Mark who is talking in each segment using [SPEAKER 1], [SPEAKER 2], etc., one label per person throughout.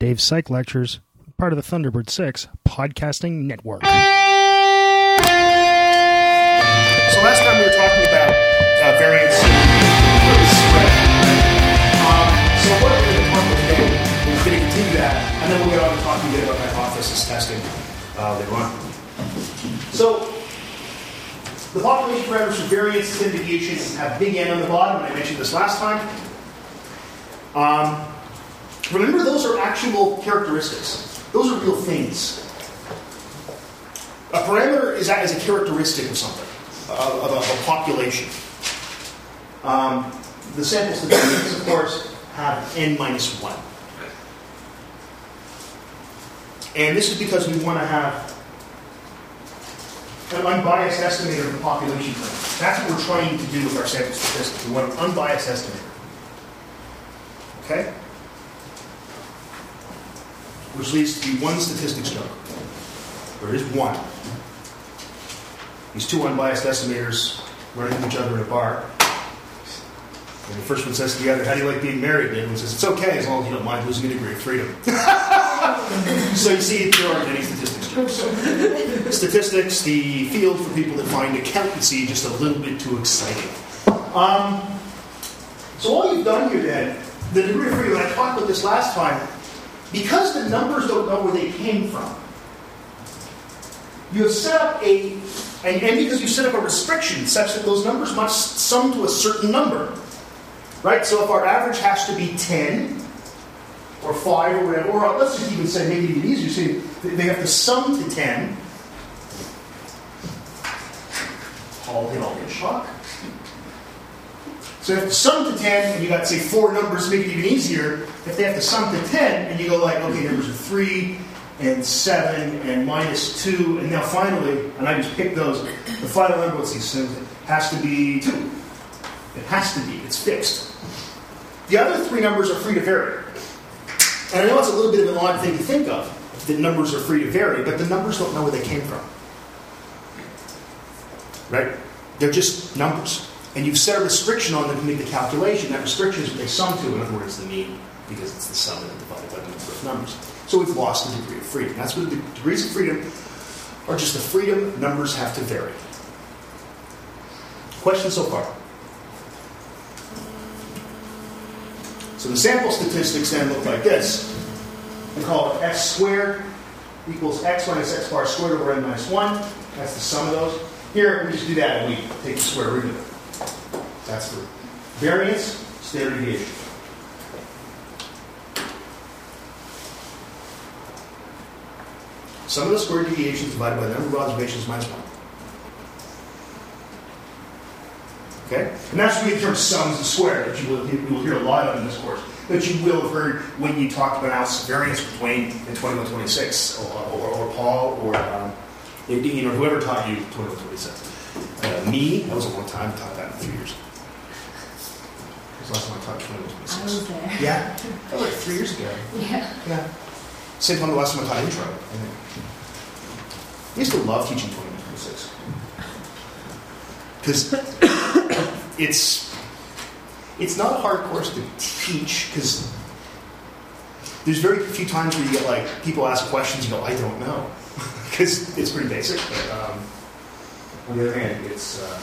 [SPEAKER 1] Dave's Psych Lectures, part of the Thunderbird 6 podcasting network.
[SPEAKER 2] So last time we were talking about uh, variance spread. Um, so what we're going to today, we're going to continue that, and then we'll get on to talking a bit about hypothesis testing uh, later on. So the population parameters for variance, deviation have big N on the bottom, and I mentioned this last time. Um, remember, those are actual characteristics. Those are real things. A parameter is, is a characteristic of something, of, of a, of a population. Um, the sample statistics, of course, have n minus 1. And this is because we want to have an unbiased estimator of the population. That's what we're trying to do with our sample statistics. We want an unbiased estimator. Okay? Which leads to the one statistics joke. There is one. These two unbiased estimators running into each other in a bar. And the first one says to the other, How do you like being married? And the other one says, It's okay as long as you don't mind losing a degree of freedom. so you see, there aren't any statistics jokes. statistics, the field for people that find accountancy just a little bit too exciting. Um, so all you've done here then, the degree of freedom, I talked about this last time, because the numbers don't know where they came from, you have set up a, and, and because you set up a restriction such that those numbers must sum to a certain number. Right? So if our average has to be 10, or 5, or whatever, or let's just even say, it even easier, say they have to sum to 10. All in all Hitchcock. So if sum to 10, and you got, say, four numbers make it even easier, if they have to sum to 10, and you go like, okay, numbers are 3, and 7, and minus 2, and now finally, and I just picked those, the final number, let's see, so it has to be 2. It has to be, it's fixed. The other three numbers are free to vary. And I know it's a little bit of an odd thing to think of, that numbers are free to vary, but the numbers don't know where they came from. Right? They're just numbers. And you've set a restriction on them to make the calculation. That restriction is what they sum to, in other words, the mean, because it's the sum and divided by the number of numbers. So we've lost the degree of freedom. That's what the degrees of freedom are just the freedom numbers have to vary. Questions so far? So the sample statistics then look like this. We call it x squared equals x minus x bar squared over n minus 1. That's the sum of those. Here, we just do that and we take the square root of it. That's for variance, standard deviation. Sum of the square deviations divided by the number of observations minus 1. Okay? And that's where we term sums of square that you will, you will hear a lot of in this course. That you will have heard when you talked about of variance between in 2126, or, or, or Paul, or um, Dean, or whoever taught you 2126. Uh, me, that was a long time, taught that in three years. That was last time I taught
[SPEAKER 3] I
[SPEAKER 2] 2126.
[SPEAKER 3] was there.
[SPEAKER 2] Yeah, that was like three years ago.
[SPEAKER 3] Yeah.
[SPEAKER 2] Yeah. Same time the last time I taught intro, I think. I used to love teaching 2126. Because it's it's not a hard course to teach because there's very few times where you get like people ask questions you go I don't know because it's pretty basic but um, on the other hand it's uh,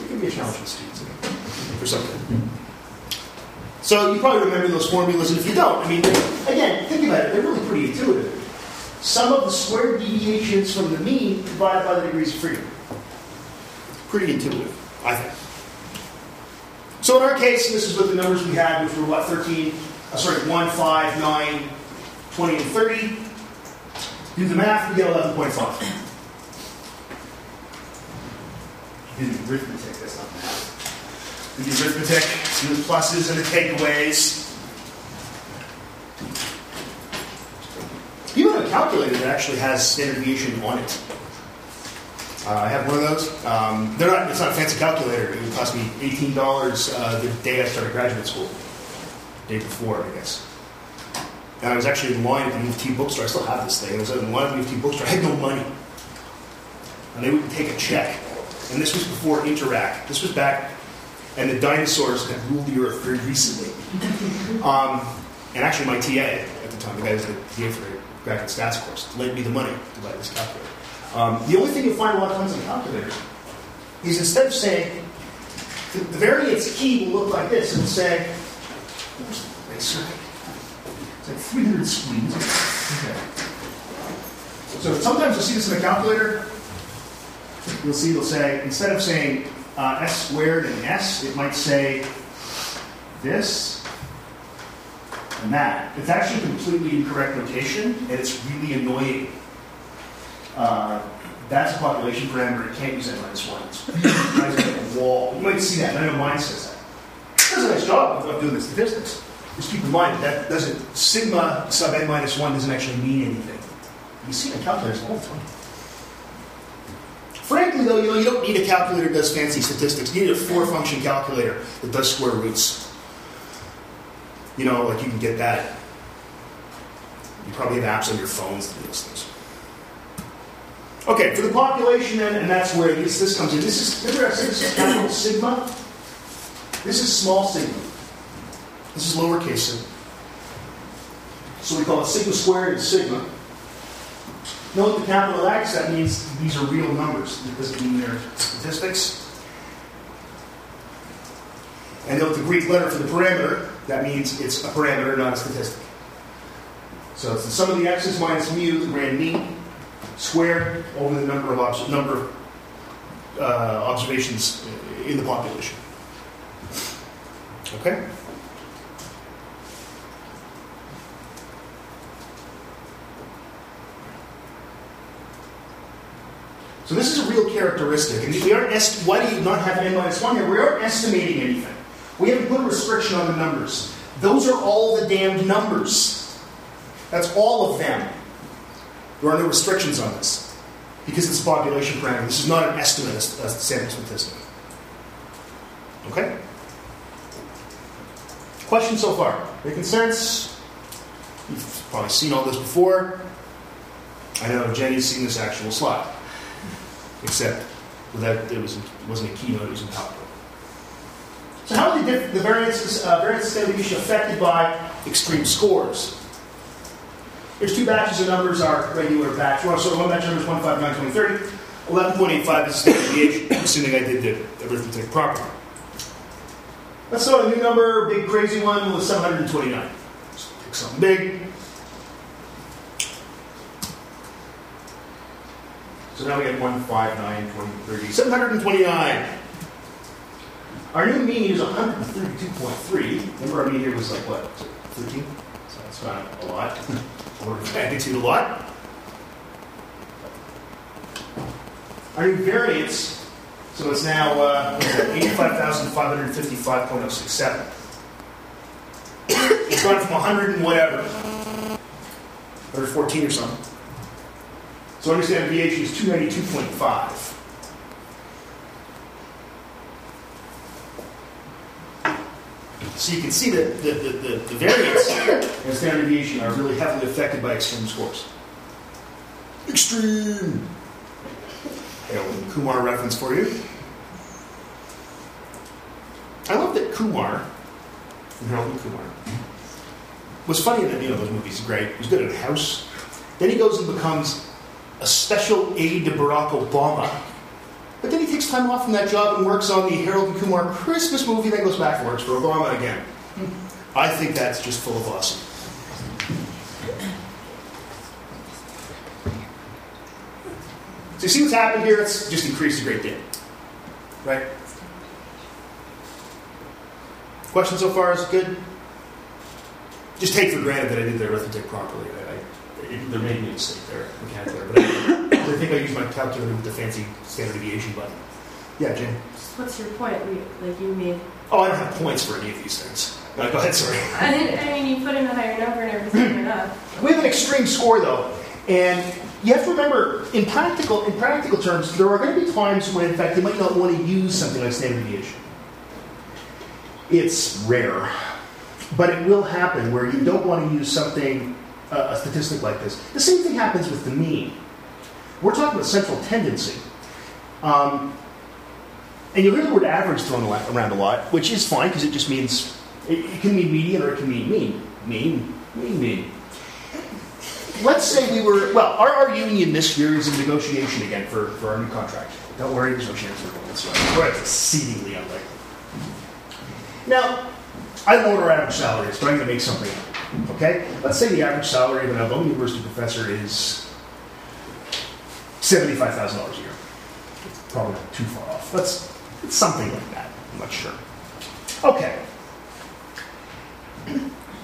[SPEAKER 2] it can be a challenge for students for something so you probably remember those formulas and if you don't I mean again think about it they're really pretty intuitive sum of the squared deviations from the mean divided by the degrees of freedom pretty intuitive I think so in our case, this is what the numbers we had, which were what, 13, uh, sorry, 1, 5, 9, 20, and 30. Do the math, we get 11.5. Do arithmetic, that's not math. Do arithmetic, see the pluses and the takeaways. You have a calculator that actually has standard deviation on it. Uh, I have one of those. Um, they're not. It's not a fancy calculator. It would cost me eighteen dollars uh, the day I started graduate school. Day before, I guess. And I was actually in line at the U of T bookstore. I still have this thing. I was in line at the U of T bookstore. I had no money, and they wouldn't take a check. And this was before Interac. This was back, and the dinosaurs had ruled the earth very recently. Um, and actually my TA at the time, the guy who was the TA for the graduate stats course, lent me the money to buy this calculator. Um, the only thing you'll find a lot of times in calculators is instead of saying, the, the variance key will look like this. It'll say, it's like 300 squeeze. Okay. So sometimes you'll see this in a calculator. You'll see it'll say, instead of saying uh, s squared and s, it might say this and that. It's actually completely incorrect notation, and it's really annoying. Uh, that's a population parameter. It can't use n minus 1. It's a wall. You might see that. I know mine says that. It does a nice job of doing the statistics. Just keep in mind that doesn't sigma sub n minus 1 doesn't actually mean anything. You see it in calculators all the time. Frankly, though, you know, you don't need a calculator that does fancy statistics. You need a four-function calculator that does square roots. You know, like you can get that. You probably have apps on your phones to do those things. Okay, for the population then, and that's where this, this comes in. This is, remember I said this is capital sigma? This is small sigma. This is lowercase sigma. So we call it sigma squared and sigma. Note the capital X, that means these are real numbers. It doesn't mean they're statistics. And note the Greek letter for the parameter, that means it's a parameter, not a statistic. So it's the sum of the x's minus mu, the grand mean, squared over the number of, obs- number of uh, observations in the population. Okay? So this is a real characteristic. And we aren't est- why do you not have n minus 1 here? We aren't estimating anything. We haven't put a restriction on the numbers. Those are all the damned numbers. That's all of them. There are no restrictions on this because it's a population parameter. This is not an estimate, as a sample statistic. Okay? Questions so far? Any concerns? You've probably seen all this before. I know Jenny's seen this actual slide, except that it, was wasn't a keynote, it was in PowerPoint. So how are the, the variances, uh, variance deviation affected by extreme scores? There's two batches of numbers, our regular batch. Well, so one batch of numbers, 1, 5, 9, 20, 30. 11.85 is the deviation, assuming I did the arithmetic properly. Let's throw a new number, big crazy one, with 729. Let's pick something big. So now we have 1, 5, 9, 20, 30, 729. Our new mean is 132.3. Remember our mean here was like what? 13? So that's not a lot. Order of magnitude a lot. Our new variance, so it's now uh, 85,555.067. It's gone from 100 and whatever, 114 or something. So understand deviation is 292.5. So you can see that the, the, the, the variance and standard deviation are really heavily affected by extreme scores. Extreme! Harold and Kumar reference for you. I love that Kumar, from Harold and Kumar, was funny in you know those movies. Great, he was good at House. Then he goes and becomes a special aide to Barack Obama. But then he takes time off from that job and works on the Harold and Kumar Christmas movie, then goes back and works for Obama again. I think that's just full of awesome. So you see what's happened here? It's just increased a great deal. Right? Question so far is good? Just take for granted that I did the arithmetic properly. There may be a mistake there, mechanically, but I, think I use my calculator with the fancy standard deviation button. Yeah, Jane.
[SPEAKER 3] What's your point? We, like you made.
[SPEAKER 2] Oh, I don't have points for any of these things. No, go ahead, sorry.
[SPEAKER 3] I, didn't, I mean, you put in a higher number and everything went up.
[SPEAKER 2] We have an extreme score though, and you have to remember, in practical in practical terms, there are going to be times when, in fact, you might not want to use something like standard deviation. It's rare, but it will happen where you don't want to use something, a statistic like this. The same thing happens with the mean. We're talking about central tendency. Um, and you'll hear the word average thrown around a lot, which is fine because it just means, it, it can mean median or it can mean mean. mean, mean, mean. Let's say we were, well, our, our union this year is in negotiation again for, for our new contract. Don't worry, there's no chance we're going this way. It's exceedingly unlikely. Now, I don't our average salary is, but I'm going to make something up. Okay? Let's say the average salary of an Algoma University professor is $75,000 a year. It's probably not too far off. Let's, it's something like that. I'm not sure. Okay.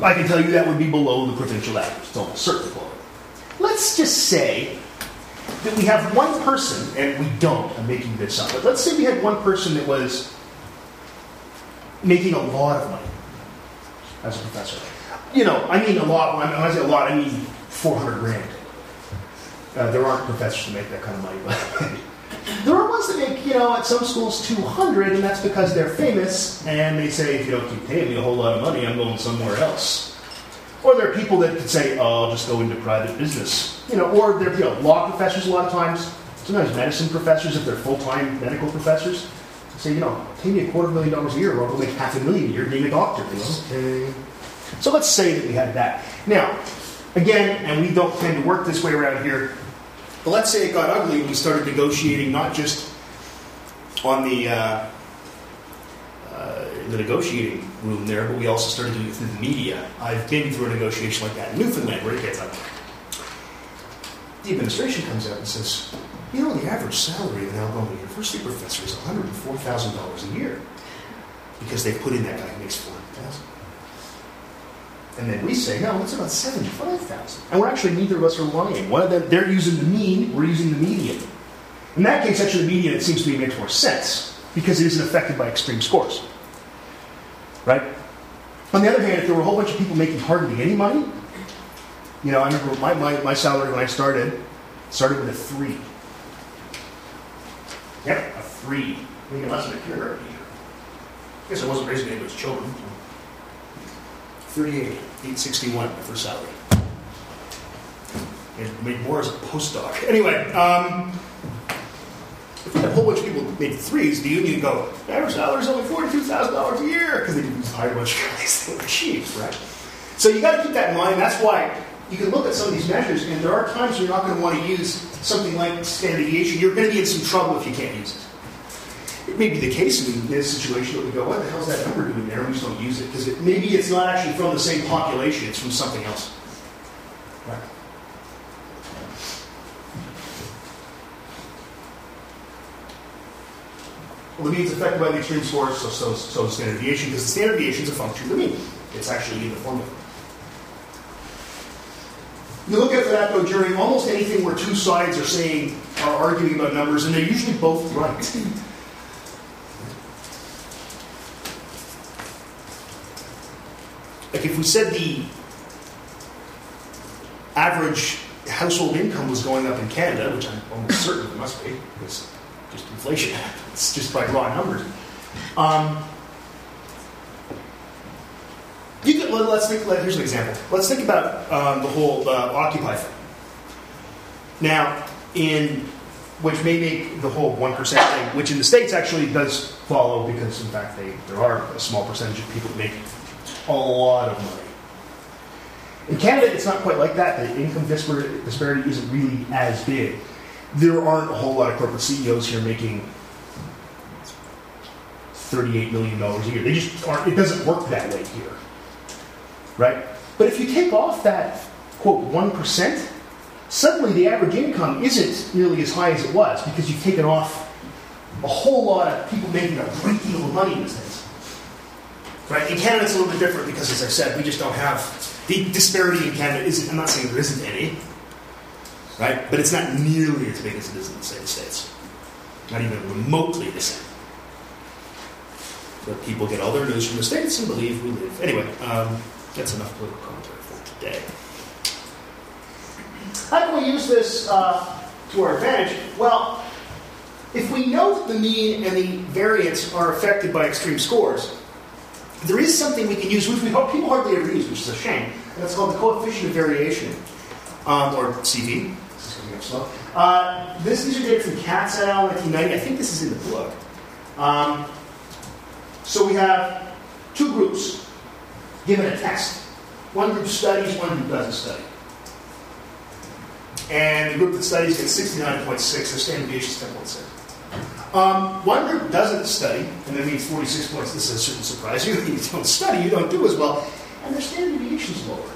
[SPEAKER 2] I can tell you that would be below the provincial average. It's almost certainly below. Let's just say that we have one person, and we don't, I'm making this up, but let's say we had one person that was making a lot of money as a professor. You know, I mean a lot, when I say a lot, I mean 400 grand. Uh, there aren't professors who make that kind of money, but there are ones that make, you know, at some schools 200, and that's because they're famous, and they say, if you don't keep paying me a whole lot of money, I'm going somewhere else. Or there are people that could say, oh, I'll just go into private business. You know, or they're, you know, law professors a lot of times, sometimes medicine professors, if they're full-time medical professors, say, you know, pay me a quarter million dollars a year, or I'll make half a million a year being a doctor. You know? Okay. So let's say that we had that. Now, again, and we don't tend to work this way around here, but let's say it got ugly and we started negotiating not just on the uh, uh, the negotiating room there, but we also started doing it through the media. I've been through a negotiation like that in Newfoundland where it gets ugly. The administration comes out and says, you know, the average salary of an Algoma University professor is $104,000 a year because they put in that guy who makes 400000 and then we say, no, it's about 75,000. And we're actually, neither of us are lying. One of them, they're using the mean, we're using the median. In that case, actually, the median, it seems to me, makes more sense because it isn't affected by extreme scores. Right? On the other hand, if there were a whole bunch of people making hardly any money, you know, I remember my, my, my salary when I started started with a three. Yep, a three. Making less than a kindergarten. I guess I wasn't raising anybody's children. 38, 861 for salary. And made more as a postdoc. Anyway, um, if a whole bunch of people made threes, the union go, average salary is only $42,000 a year because they didn't hire a bunch of guys that were cheap, right? So you got to keep that in mind. That's why you can look at some of these measures, and there are times you're not going to want to use something like standard deviation. You're going to be in some trouble if you can't use it. It may be the case in this situation that we go, what the hell's that number doing there? We just don't use it because it, maybe it's not actually from the same population, it's from something else. Right. Well, the mean is affected by the extreme scores, so so so standard deviation, because the standard deviation is a function of the mean. It's actually in the formula. You look at that during almost anything where two sides are saying are arguing about numbers, and they're usually both right. Like if we said the average household income was going up in Canada, which I'm almost certain it must be, because just inflation, it's just by raw numbers. Um, you let, us think. Let, here's an example. Let's think about um, the whole uh, Occupy thing. Now, in which may make the whole one percent thing, which in the states actually does follow because in fact they, there are a small percentage of people that make a lot of money. In Canada, it's not quite like that. The income disparity isn't really as big. There aren't a whole lot of corporate CEOs here making $38 million a year. They just aren't, it doesn't work that way here. Right? But if you take off that, quote, 1%, suddenly the average income isn't nearly as high as it was because you've taken off a whole lot of people making a great deal of money in this. Right? In Canada, it's a little bit different because, as I said, we just don't have the disparity in Canada. Isn't I'm not saying there isn't any, right? But it's not nearly as big as it is in the United States. Not even remotely the same. But people get all their news from the states and believe we live. Anyway, um, that's enough political commentary for today. How can we use this uh, to our advantage? Well, if we know that the mean and the variance are affected by extreme scores, there is something we can use, which we hope people hardly ever use, which is a shame, that's called the coefficient of variation, um, or CV. This is coming up slow. Uh, this, data from Katz et al. 1990. I think this is in the book. Um, so we have two groups given a test. One group studies, one group doesn't study. And the group that studies gets 69.6, their standard deviation is 10.6. Um, one group doesn't study, and that means 46 points. This is shouldn't surprise you. You don't study, you don't do as well, and their standard deviation is lower.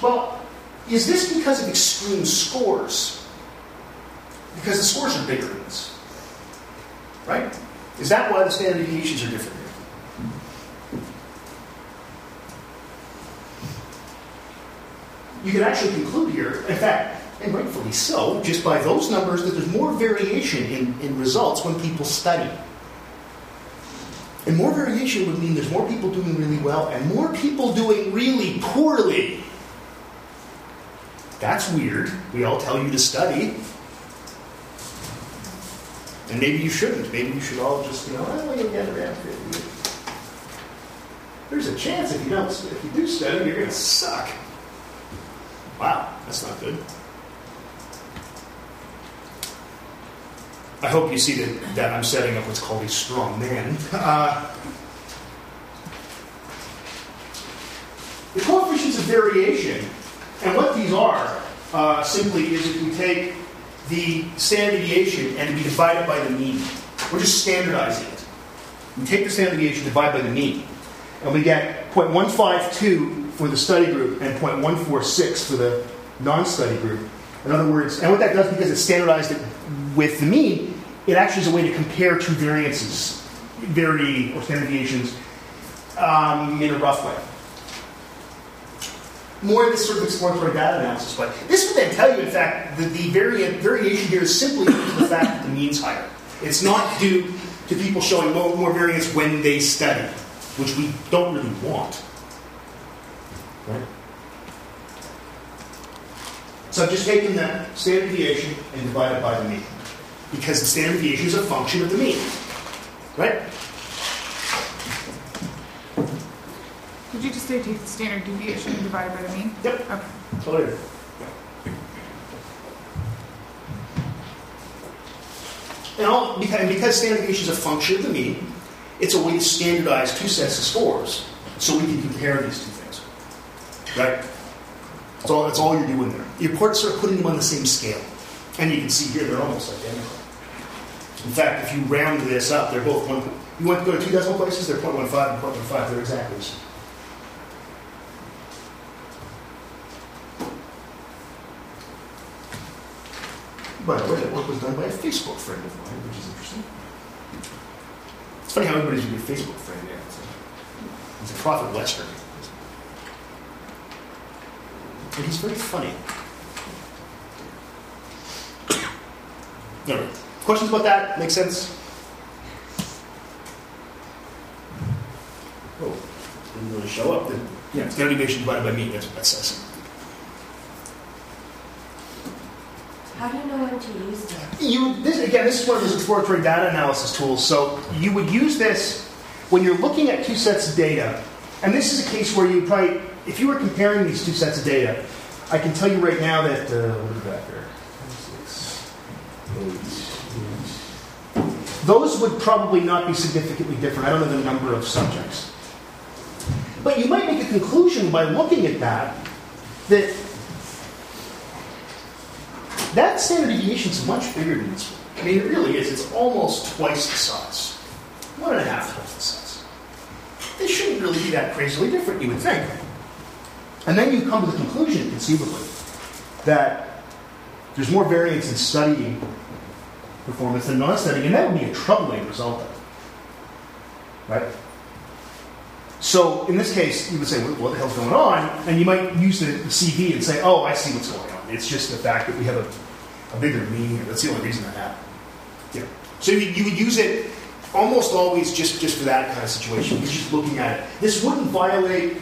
[SPEAKER 2] Well, is this because of extreme scores? Because the scores are bigger in this. Right? Is that why the standard deviations are different? You can actually conclude here, in fact, and rightfully so, just by those numbers, that there's more variation in, in results when people study. And more variation would mean there's more people doing really well and more people doing really poorly. That's weird. We all tell you to study. And maybe you shouldn't. Maybe you should all just, you know, well, you'll get around to it. There's a chance if you don't, if you do study, you're going to suck. Wow, that's not good. I hope you see that, that I'm setting up what's called a strong man. Uh, the coefficients of variation, and what these are, uh, simply is if we take the standard deviation and we divide it by the mean. We're just standardizing it. We take the standard deviation, divide by the mean, and we get 0.152 for the study group and 0.146 for the non-study group. In other words, and what that does because it's standardized it with the mean, it actually is a way to compare two variances, vary or standard deviations, um, in a rough way. More of this sort of exploratory data analysis, but this would then tell you, in fact, that the variant, variation here is simply due to the fact that the mean's higher. It's not due to people showing more, more variance when they study, which we don't really want. Right? So I've just taken the standard deviation and divided by the mean. Because the standard deviation is a function of the mean. Right?
[SPEAKER 4] Did you take the standard deviation and divide by the mean?
[SPEAKER 2] Yep.
[SPEAKER 4] Okay.
[SPEAKER 2] Totally. And, all, because, because standard deviation is a function of the mean, it's a way to standardize two sets of scores so we can compare these two things. Right? That's all, that's all you're doing there. Sort of putting them on the same scale. And you can see here they're almost identical. In fact, if you round this up, they're both one. You want to go to two decimal places, they're 0.15 and 0.15. They're exactly the same. By the way, that work was done by a Facebook friend of mine, which is interesting. It's funny how everybody's your Facebook friend now. It's a, he's a prophet Western. And he's very funny. Right. Questions about that? Make sense? Oh, didn't really show up. Then, yeah, standard deviation divided by me. That's what that says.
[SPEAKER 3] How do you know when to use that?
[SPEAKER 2] You this again. This is one of those exploratory data analysis tools. So you would use this when you're looking at two sets of data, and this is a case where you probably, if you were comparing these two sets of data, I can tell you right now that uh, what is that. Those would probably not be significantly different. I don't know the number of subjects, but you might make a conclusion by looking at that that that standard deviation is much bigger than this one. I mean, it really is. It's almost twice the size. One and a half times the size. They shouldn't really be that crazily different, you would think. And then you come to the conclusion, conceivably, that there's more variance in studying performance than non-studying, and that would be a troubling result. Right? So in this case, you would say, what the hell's going on? And you might use the, the CV and say, oh, I see what's going on. It's just the fact that we have a, a bigger mean. That's the only reason that happened. Yeah. So you, you would use it almost always just, just for that kind of situation. You're just looking at it. This wouldn't violate,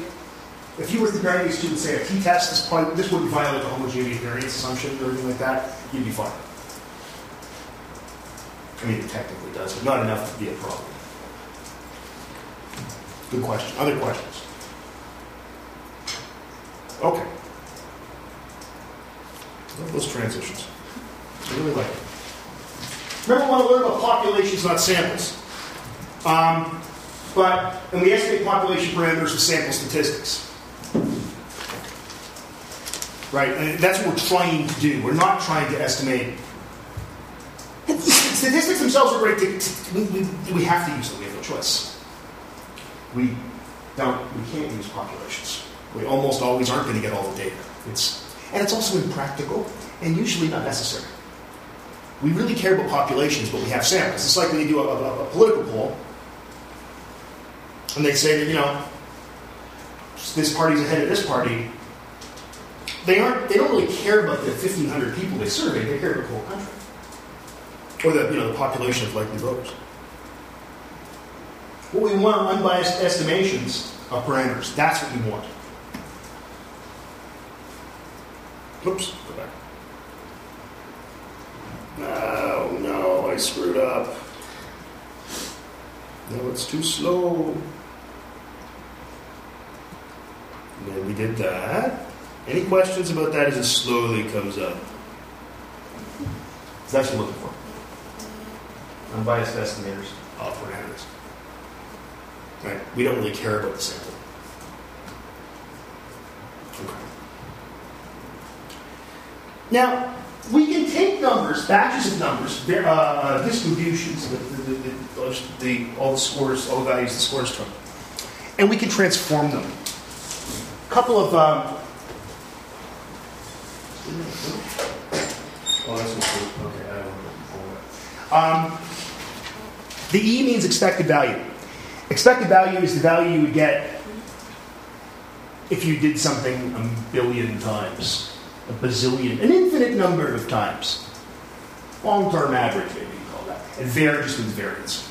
[SPEAKER 2] if you were comparing these two and say a t-test, this, probably, this wouldn't violate the homogeneity of variance assumption or anything like that. You'd be fine. I mean, it technically does, but not enough to be a problem. Good question. Other questions? Okay. Those transitions. I really like it. Remember, want to learn about populations, not samples. Um, But, and we estimate population parameters with sample statistics. Right? And that's what we're trying to do. We're not trying to estimate. Statistics themselves are great. We, we, we have to use them. We have no choice. We don't. We can't use populations. We almost always aren't going to get all the data. It's and it's also impractical and usually not necessary. We really care about populations, but we have samples. It's like when you do a, a, a political poll, and they say that you know this party's ahead of this party they aren't. They don't really care about the 1,500 people they survey. They care about the whole country, or the you know the population of likely voters. What we want are unbiased estimations of parameters. That's what we want. Oops, go back. No, no, I screwed up. No, it's too slow. then we did that. Any questions about that as it slowly comes up? That's what we're looking for. Unbiased estimators of parameters. Right? We don't really care about the sample. Okay. Now, we can take numbers, batches of numbers, uh, distributions, the, the, the, the, all the scores, all the values the scores took, and we can transform them. A couple of um, Oh, that's Okay, I don't know. Um, the E means expected value. Expected value is the value you would get if you did something a billion times, a bazillion, an infinite number of times. Long term average, maybe you call that. And var just means variance.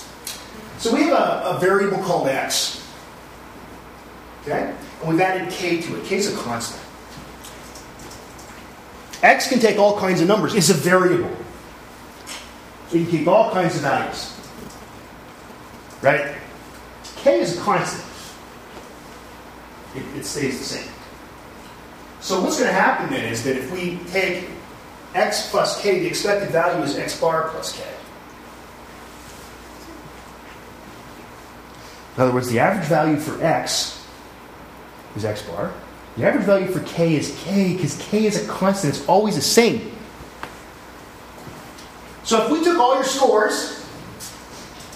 [SPEAKER 2] So we have a, a variable called x. Okay? And we've added k to it. K is a constant. X can take all kinds of numbers. It's a variable. So you can keep all kinds of values. Right? K is a constant. It, it stays the same. So what's going to happen then is that if we take x plus k, the expected value is x bar plus k. In other words, the average value for x is x bar. The average value for k is k because k is a constant. It's always the same. So if we took all your scores,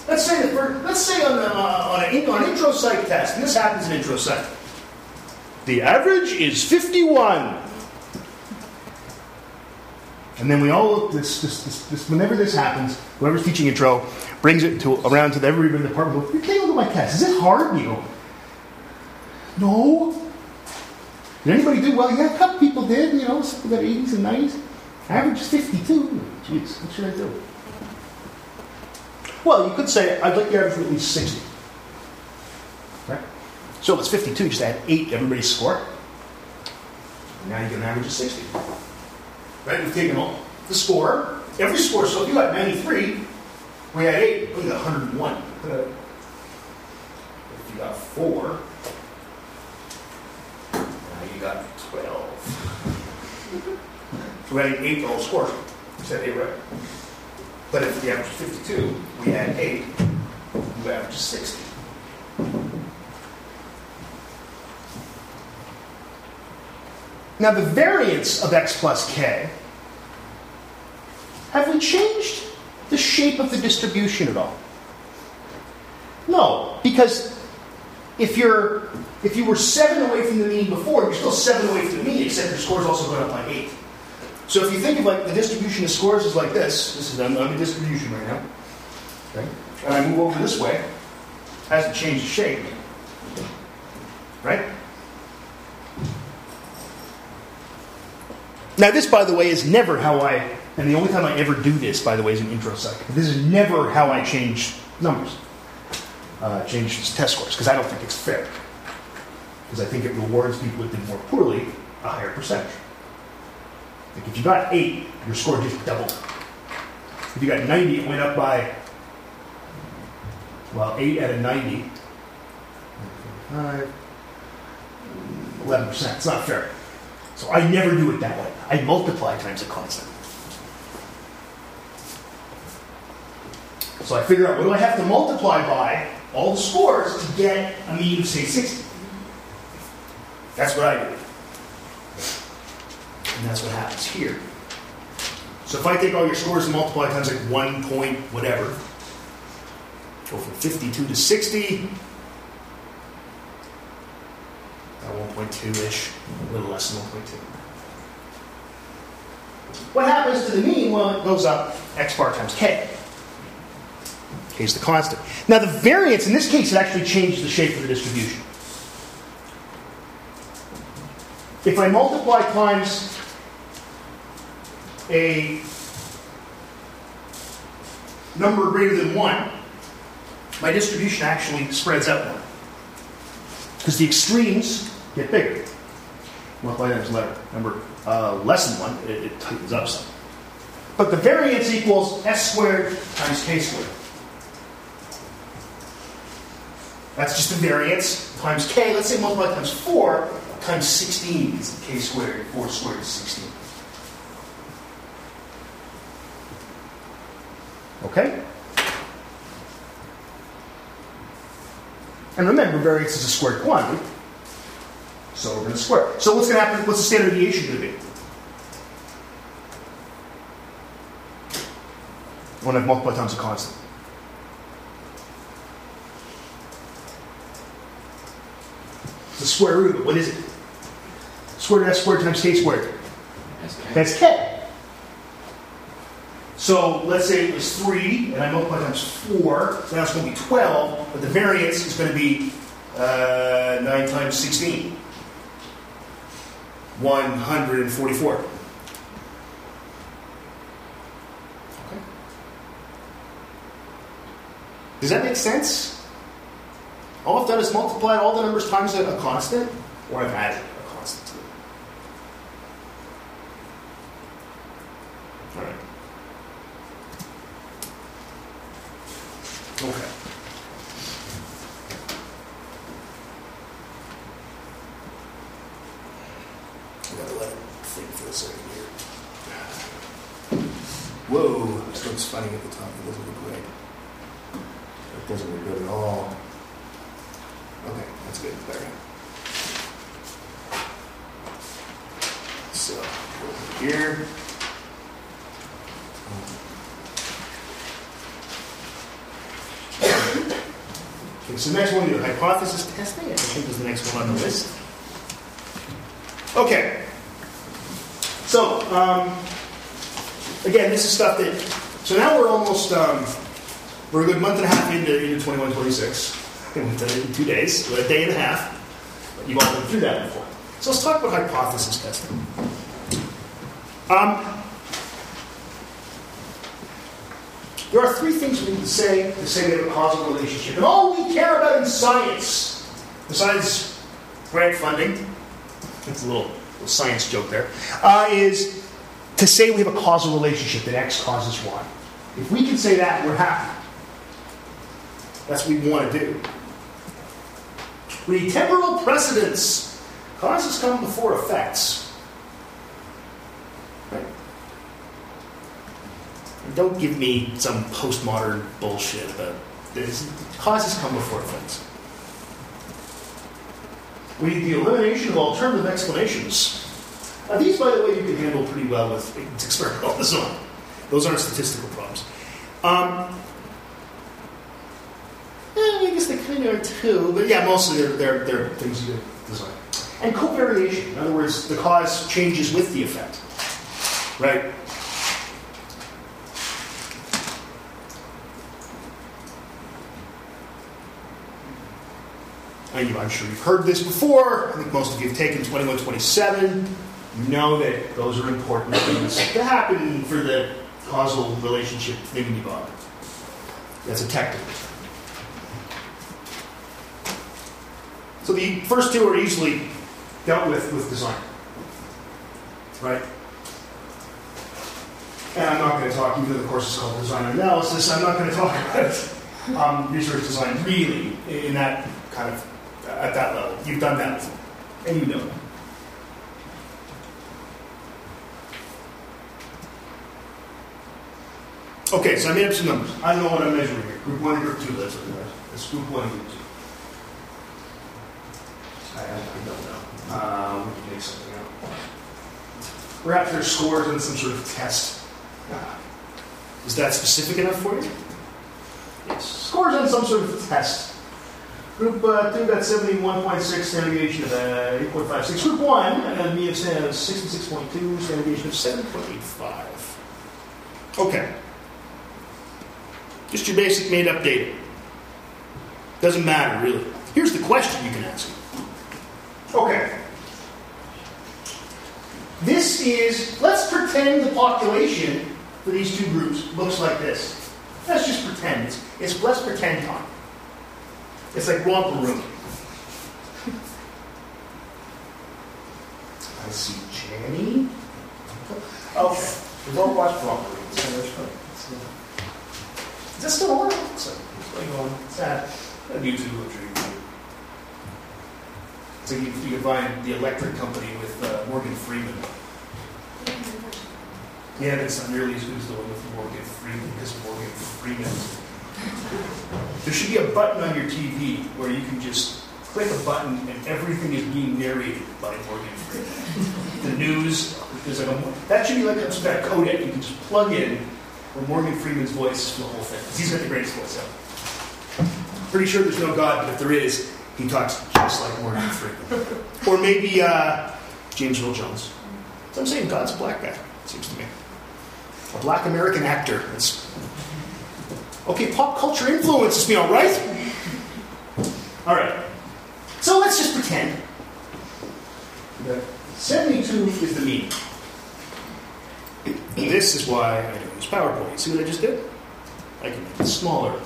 [SPEAKER 2] let's say that for, let's say on, the, uh, on, an, on an intro psych test, and this happens in intro psych, the average is 51. And then we all look this, this, this, this, whenever this happens, whoever's teaching intro brings it to around to the, everybody in the department. Go, you can't look at my test. Is it hard? You no. Did anybody do well? Yeah, a couple people did, you know, some got 80s and 90s. Average is 52. Jeez, what should I do? Well, you could say, I'd like the average to at least 60. So if it's 52, just add 8 to everybody's score. now you get an average of 60. Right? We've taken all the score, every score. So if you got 93, we had 8, we got 101. If you got 4, now you got 12. so we had 8 total scores. We said 8 right. But if the average is 52, we add 8, we average 60. Now, the variance of x plus k, have we changed the shape of the distribution at all? No, because if you're if you were seven away from the mean before, you're still seven away from the mean, except your score's also going up by eight. So if you think of like the distribution of scores is like this, this is I'm the distribution right now. Okay? And I move over this way, hasn't changed the shape. Right? Now this, by the way, is never how I, and the only time I ever do this, by the way, is in intro psych. This is never how I change numbers, uh, change test scores, because I don't think it's fair because I think it rewards people that did more poorly a higher percentage. Like if you got eight, your score just doubled. If you got 90, it went up by, well, eight out of 90. 11%. It's not fair. So I never do it that way. I multiply times a constant. So I figure out what do I have to multiply by all the scores to get a mean of, say, 60. That's what I do. And that's what happens here. So if I take all your scores and multiply times like one point whatever, go from 52 to 60, about 1.2-ish, a little less than 1.2. What happens to the mean? Well, it goes up x bar times k. K is the constant. Now the variance, in this case, it actually changes the shape of the distribution. If I multiply times a number greater than 1, my distribution actually spreads out more. Because the extremes get bigger. Multiply times letter. Number uh, less than 1, it, it tightens up some. But the variance equals s squared times k squared. That's just the variance times k. Let's say multiply times 4 times 16 is k squared. 4 squared is 16. Okay? And remember, variance is a squared quantity. So we're going to square. So what's going to happen? What's the standard deviation going to be? When I've multiplied times a constant. the square root of it. What is it? Square root of s squared times k squared. That's k. So let's say it was 3, and I multiply times 4, so now it's going to be 12, but the variance is going to be uh, 9 times 16. 144. Okay. Does that make sense? All I've done is multiplied all the numbers times a, a constant, or I've added a constant to it. All right. Okay. I gotta let it think for a second here. Whoa, this looks funny at the top. It doesn't look great. It doesn't look good at all. Okay, that's good. Better. So, over here. Okay, so next one, we do hypothesis testing. I think is the next one on the list. Okay. So, um, again, this is stuff that. So now we're almost. Um, we're a good month and a half into, into 21, 26. We've done it in two days, a day and a half. But you've all been through that before. So let's talk about hypothesis testing. Um, there are three things we need to say to say we have a causal relationship. And all we care about in science, besides grant funding, that's a little, little science joke there, uh, is to say we have a causal relationship that X causes Y. If we can say that, we're happy. That's what we want to do. We need temporal precedence. Causes come before effects. Right? Don't give me some postmodern bullshit about this. Causes come before effects. We need the elimination of alternative explanations. Now, these, by the way, you can handle pretty well with experimental design. Those aren't statistical problems. Um, eh, I guess they kind of are too, but yeah, mostly they're, they're, they're things you design. And covariation, in other words, the cause changes with the effect. Right? I'm sure you've heard this before. I think most of you have taken 2127. You know that those are important things to happen for the causal relationship thingy-bob. That's a technical. So the first two are easily dealt with with design. Right? And I'm not going to talk, even though the course is called design analysis, I'm not going to talk about um, research design really in that kind of at that level. You've done that before, and you know. Okay, so I made up some numbers. I don't know what I'm measuring here. Group one and group two, that's what it is. It's group one and group two. I, I don't know. Um, we can make something up. Perhaps there's scores on some sort of test. Ah. Is that specific enough for you? Yes. Scores on some sort of test. Group uh, 2 got 71.6, standard deviation of uh, 8.56. Group 1, uh, me of 66.2, standard deviation of 7.85. Okay. Just your basic made up data. Doesn't matter, really. Here's the question you can ask. Okay. This is, let's pretend the population for these two groups looks like this. Let's just pretend. It's, it's let's pretend time. It's like romper room. I see Jenny. Okay, all watched romper room. So that's funny. It's, uh, Is this still on? So, going on. Sad.
[SPEAKER 5] On YouTube, I'm sure you can.
[SPEAKER 2] So you, you can find the electric company with uh, Morgan Freeman. Yeah, but it's not nearly as good as the one with Morgan Freeman because Morgan Freeman. There should be a button on your TV where you can just click a button and everything is being narrated by Morgan Freeman. the news, there's like a, that should be like a, that codec you can just plug in where Morgan Freeman's voice the whole thing. 'Cause He's got the greatest voice ever. Pretty sure there's no God, but if there is, he talks just like Morgan Freeman. or maybe uh, James Earl Jones. So I'm saying God's a black guy, it seems to me. A black American actor. That's okay, pop culture influences me, all right? All right. So let's just pretend that 72 is the mean. This is why I don't use PowerPoint. See what I just did? I can make it smaller.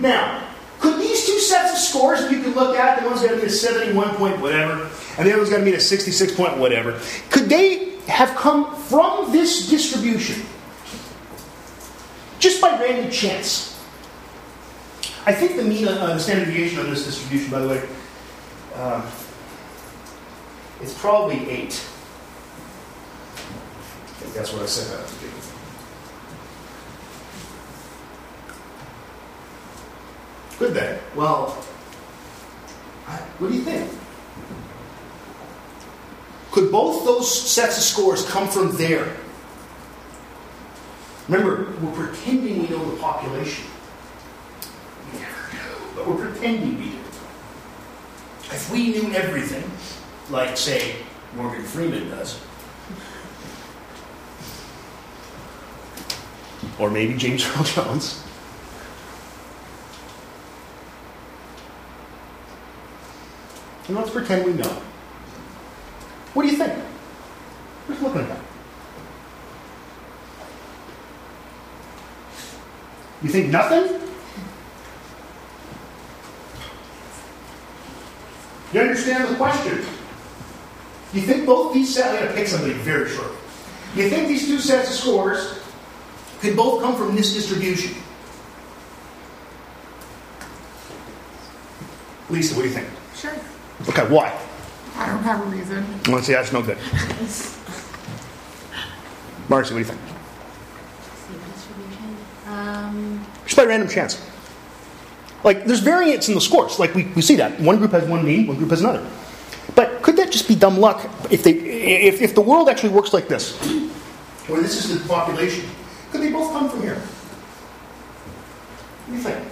[SPEAKER 2] Now, could these two sets of scores that you could look at, the one's got to be a 71 point whatever, and the other one's got to be a 66 point whatever, could they have come from this distribution? Just by random chance. I think the mean, uh, the standard deviation on this distribution, by the way, um, it's probably 8. Think that's what I set that to be. Could they? Well, I, what do you think? Could both those sets of scores come from there? Remember, we're pretending we know the population. We never know, but we're pretending we do. If we knew everything, like, say, Morgan Freeman does, or maybe James Earl Jones, and let's pretend we know. What do you think? Just looking at that. You think nothing? You understand the question? You think both these sets, I'm going to pick somebody very short. You think these two sets of scores could both come from this distribution? Lisa, what do you think?
[SPEAKER 4] Sure.
[SPEAKER 2] Okay, why?
[SPEAKER 4] I don't have a reason.
[SPEAKER 2] I want to say that's no good. Marcy, what do you think?
[SPEAKER 3] Same distribution. Um,
[SPEAKER 2] Just by random chance. Like, there's variance in the scores. Like, we, we see that. One group has one mean, one group has another. But could that just be dumb luck if, they, if, if the world actually works like this? Where this is the population. Could they both come from here? What do you think?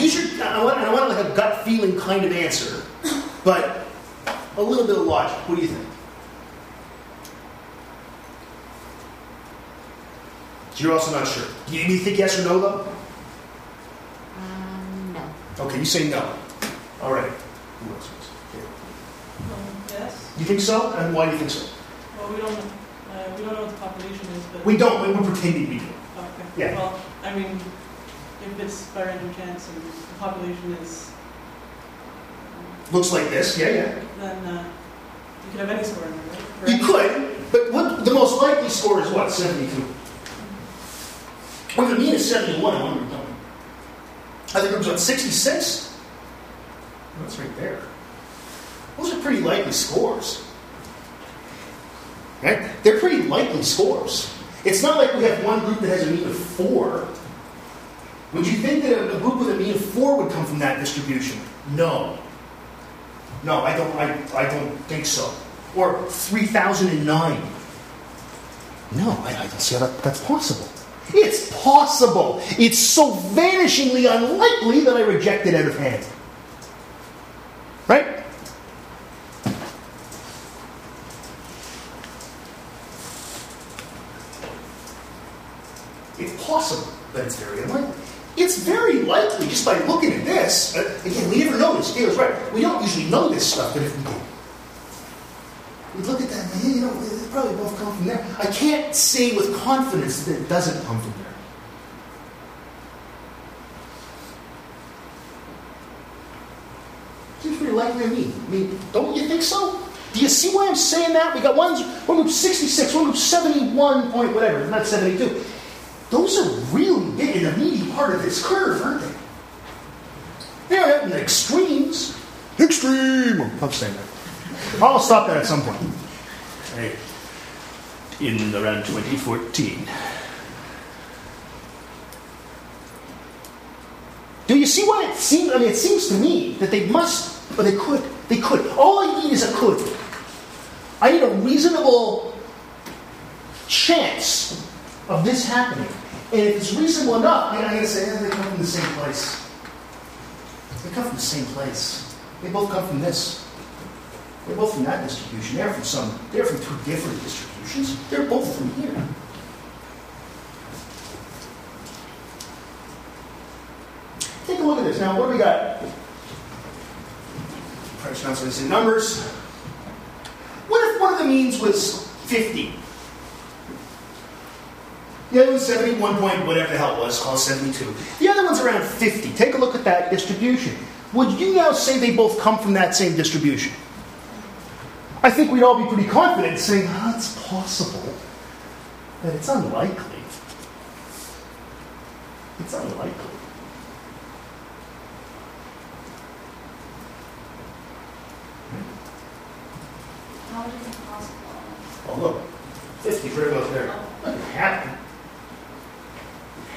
[SPEAKER 2] Use your, I want, I want like a gut feeling kind of answer, but a little bit of logic. What do you think? You're also not sure. Do you, do you think yes or no, though?
[SPEAKER 3] um, no.
[SPEAKER 2] Okay, you say no. All right. Who else?
[SPEAKER 6] Um, Yes,
[SPEAKER 2] You think so? And why do you think so?
[SPEAKER 6] well, we don't, we don't know what the population is, but.
[SPEAKER 2] We don't. we- We're pretending we do.
[SPEAKER 6] Okay.
[SPEAKER 2] Yeah.
[SPEAKER 6] Well, I mean, if it's by random chance and the population is,
[SPEAKER 2] Looks like this. Yeah, yeah.
[SPEAKER 6] then uh, you could have any score in there, right?
[SPEAKER 2] You could, but what the most likely score is what? 72. Well, the mean is 71 in one group, don't we? Other groups what? 66? That's right there. Those are pretty likely scores. Right? They're pretty likely scores. It's not like we have one group that has a mean of four. Would you think that a, group with a mean of four would come from that distribution? No. No, I don't. I, I don't think so. Or three thousand and nine. No, I, I don't see how that, that's possible. It's possible. It's so vanishingly unlikely that I reject it out of hand. Right? It's possible, but it's very unlikely. It's very likely, just by looking at this, uh, again, we never know this. Gail's right. We don't usually know this stuff, but if we do, we look at that and, hey, you know, they probably both come from there. I can't say with confidence that it doesn't come from there. Seems pretty likely to me. I mean, don't you think so? Do you see why I'm saying that? We got one's one group 66, one group 71 point whatever, not 72. Those are really big in the meaty part of this curve, aren't they? They're at the extremes. Extreme! I'm saying that. I'll stop that at some point. Hey. In around 2014. Do you see why it seems? I mean, it seems to me that they must, or they could. They could. All I need is a could. I need a reasonable chance of this happening. And if it's reasonable enough, then going to say, yeah, they come from the same place. They come from the same place. They both come from this. They're both from that distribution. They're from some. They're from two different distributions. They're both from here. Take a look at this. Now, what do we got? Price not in numbers. What if one of the means was 50? The other one's 71 point, whatever the hell it was, called 72. The other one's around 50. Take a look at that distribution. Would you now say they both come from that same distribution? I think we'd all be pretty confident saying, oh, it's possible, but it's unlikely. It's unlikely.
[SPEAKER 3] How is it possible?
[SPEAKER 2] Oh, look, 50 right about there. Oh. It can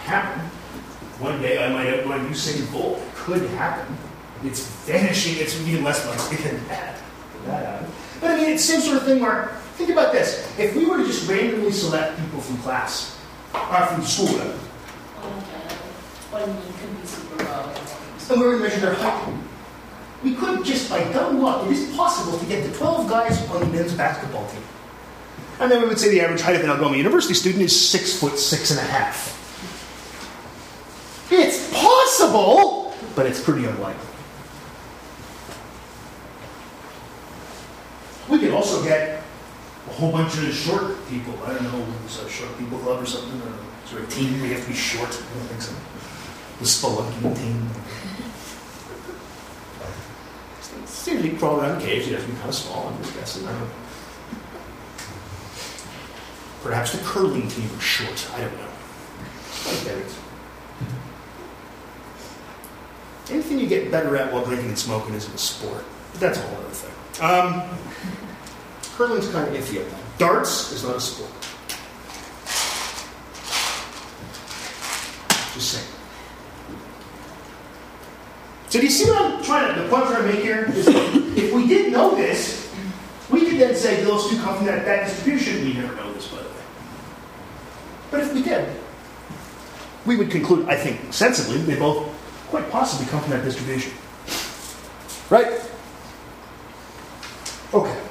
[SPEAKER 2] happen. It can happen. One day I might outrun Usain Bolt. It could happen. It's vanishing. It's even less likely than that. That. But I mean, it's the same sort of thing where, think about this. If we were to just randomly select people from class, or from school, whatever,
[SPEAKER 3] One knee could be super
[SPEAKER 2] and we were to measure their height, we could just by dumb luck, it is possible to get the 12 guys on the men's basketball team. And then we would say the average height of an Algoma University student is six foot six and a half. It's possible, but it's pretty unlikely. We could also get a whole bunch of short people. I don't know, it's a short people club or something, or is there a team you have to be short? I don't think so. The Spelunky team. Seems to be crawling around caves, you have to be kind of small, I'm just guessing. I don't know. Perhaps the curling team was short. I don't know. Get it. Anything you get better at while drinking and smoking isn't a sport. But that's a whole other thing. Um, curling's kind of iffy at that. Darts is not a sport. Just saying. So do you see what I'm trying to, the point I'm make here? Is if we didn't know this, we could then say those two come from that, that distribution. We never know this, by the way. But if we did, we would conclude, I think, sensibly, they both quite possibly come from that distribution. Right? Okay.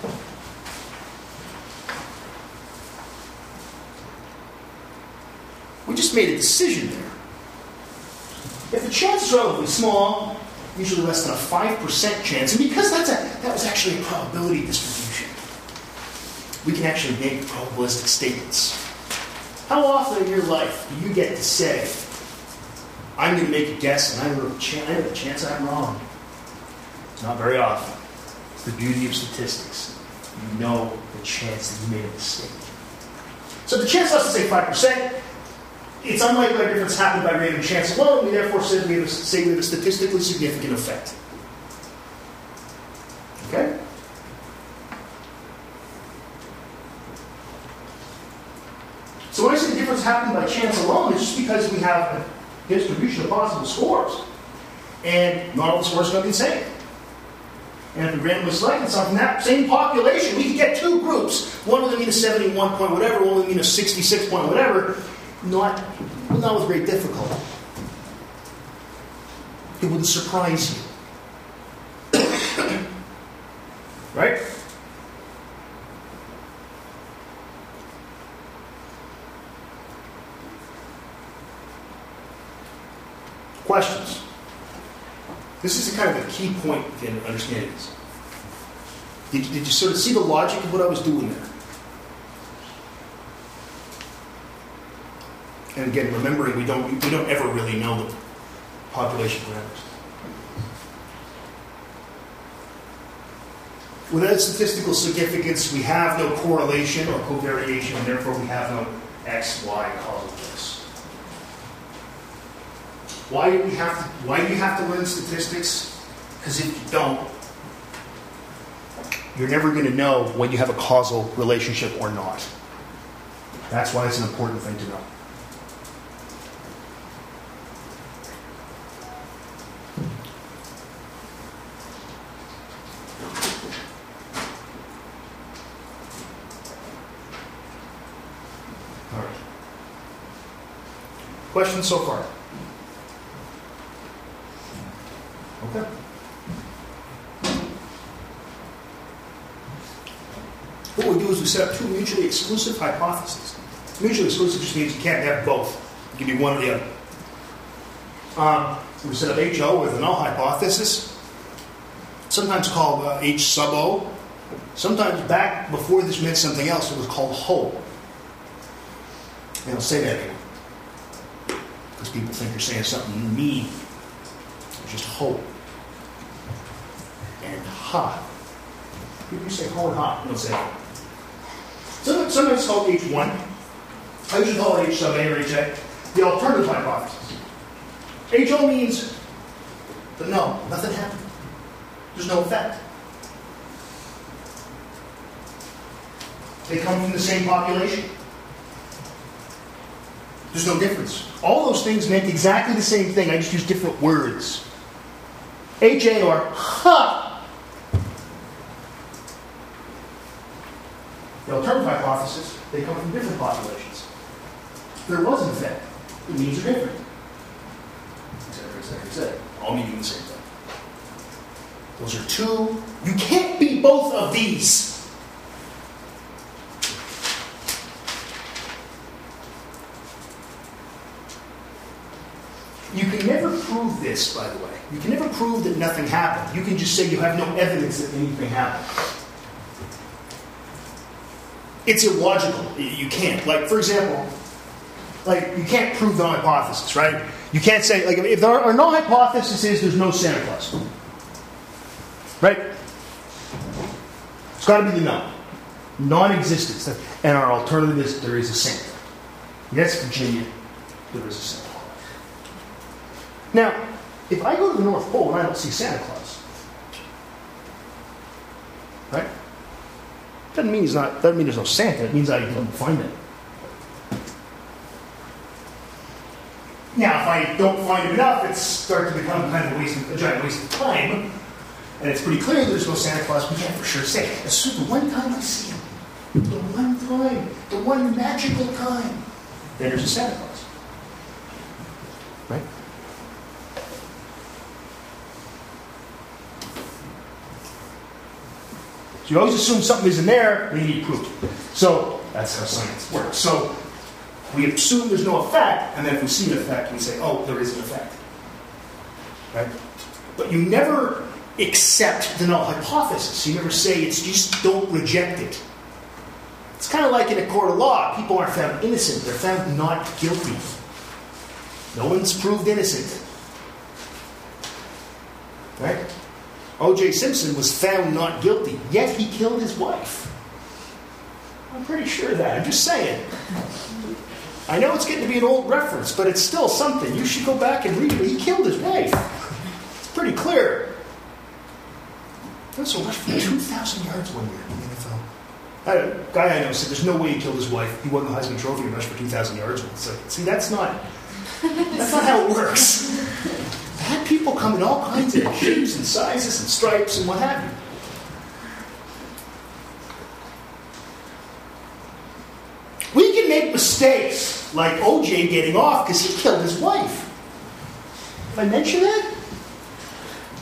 [SPEAKER 2] We just made a decision there. If the chance is relatively small, usually less than a 5% chance, and because that's a, that was actually a probability distribution, we can actually make probabilistic statements. How often in your life do you get to say, I'm going to make a guess and I have a chance, I'm wrong? Not very often. It's the beauty of statistics. You know the chance that you made a mistake. So the chance, let's say 5%, it's unlikely our difference happened by random chance alone. We therefore say we have a, say we have a statistically significant effect. Okay? So when I say happen by chance alone. It's just because we have distribution of possible scores. And not all the scores are going to be the same. And if we randomly selected something, that same population, we could get two groups. One a mean of 71 point whatever, one a mean of 66 point whatever. Not, not with great difficulty. It wouldn't surprise you. right? Questions? This is kind of a key point in understanding this. Did, did you sort of see the logic of what I was doing there? And again, remembering we don't we don't ever really know the population parameters. Without statistical significance, we have no correlation or covariation, and therefore we have no x, y causal. Why do we have to, why do you have to learn statistics? Because if you don't, you're never going to know when you have a causal relationship or not. That's why it's an important thing to know. All right. Questions so far? Okay. We set up two mutually exclusive hypotheses. Mutually exclusive just means you can't have both. It can be one or the other. Um, we set up HO with a null hypothesis, sometimes called uh, H sub O. Sometimes back before this meant something else, it was called whole. And I'll say that again. Because people think you're saying something mean. It's just whole. And ha. People say ho and ha. Don't say that. Sometimes sometimes called H1. I usually call it H sub A or HA. The alternative hypothesis. HO means that no, nothing happened. There's no effect. They come from the same population. There's no difference. All those things meant exactly the same thing. I just used different words. HA or ha. The alternative hypothesis, they come from different populations. There was an effect. The means are different. Et cetera, et cetera, et cetera. All meaning the same thing. Those are two. You can't be both of these. You can never prove this, by the way. You can never prove that nothing happened. You can just say you have no evidence that anything happened. It's illogical. You- can't. Like, for example, like you can't prove the hypothesis, right? You can't say like if there are no hypothesis is there's no Santa Claus, right? It's got to be the no, non-existence, and our alternative is there is a Santa. Yes, Virginia, there is a Santa Claus. Now, if I go to the North Pole and I don't see Santa Claus, right? Doesn't mean he's not. Doesn't mean there's no Santa. It means I didn't find it. Now, if I don't find it enough, it starts to become kind of a waste, a giant waste of time. And it's pretty clear there's no Santa Claus. We can't for sure say. As soon as the one time I see him, the one time, the one magical time, then there's a Santa Claus. Right? So you always assume something isn't there, and you need proof. So that's how science works. So we assume there's no effect, and then if we see an effect, we say, oh, there is an effect. Right? But you never accept the null hypothesis. You never say it's just don't reject it. It's kind of like in a court of law. People aren't found innocent, they're found not guilty. No one's proved innocent. Right? O.J. Simpson was found not guilty, yet he killed his wife. I'm pretty sure of that. I'm just saying. I know it's getting to be an old reference, but it's still something. You should go back and read it. He killed his wife. It's pretty clear. That's a rush for 2,000 yards one year in the NFL. A guy I know said, "There's no way he killed his wife. He won the Heisman Trophy and rushed for 2,000 yards." It's like, see, that's not that's not how it works. Bad people come in all kinds of shapes and sizes and stripes and what have you. We can make mistakes like OJ getting off because he killed his wife. Did I mention that?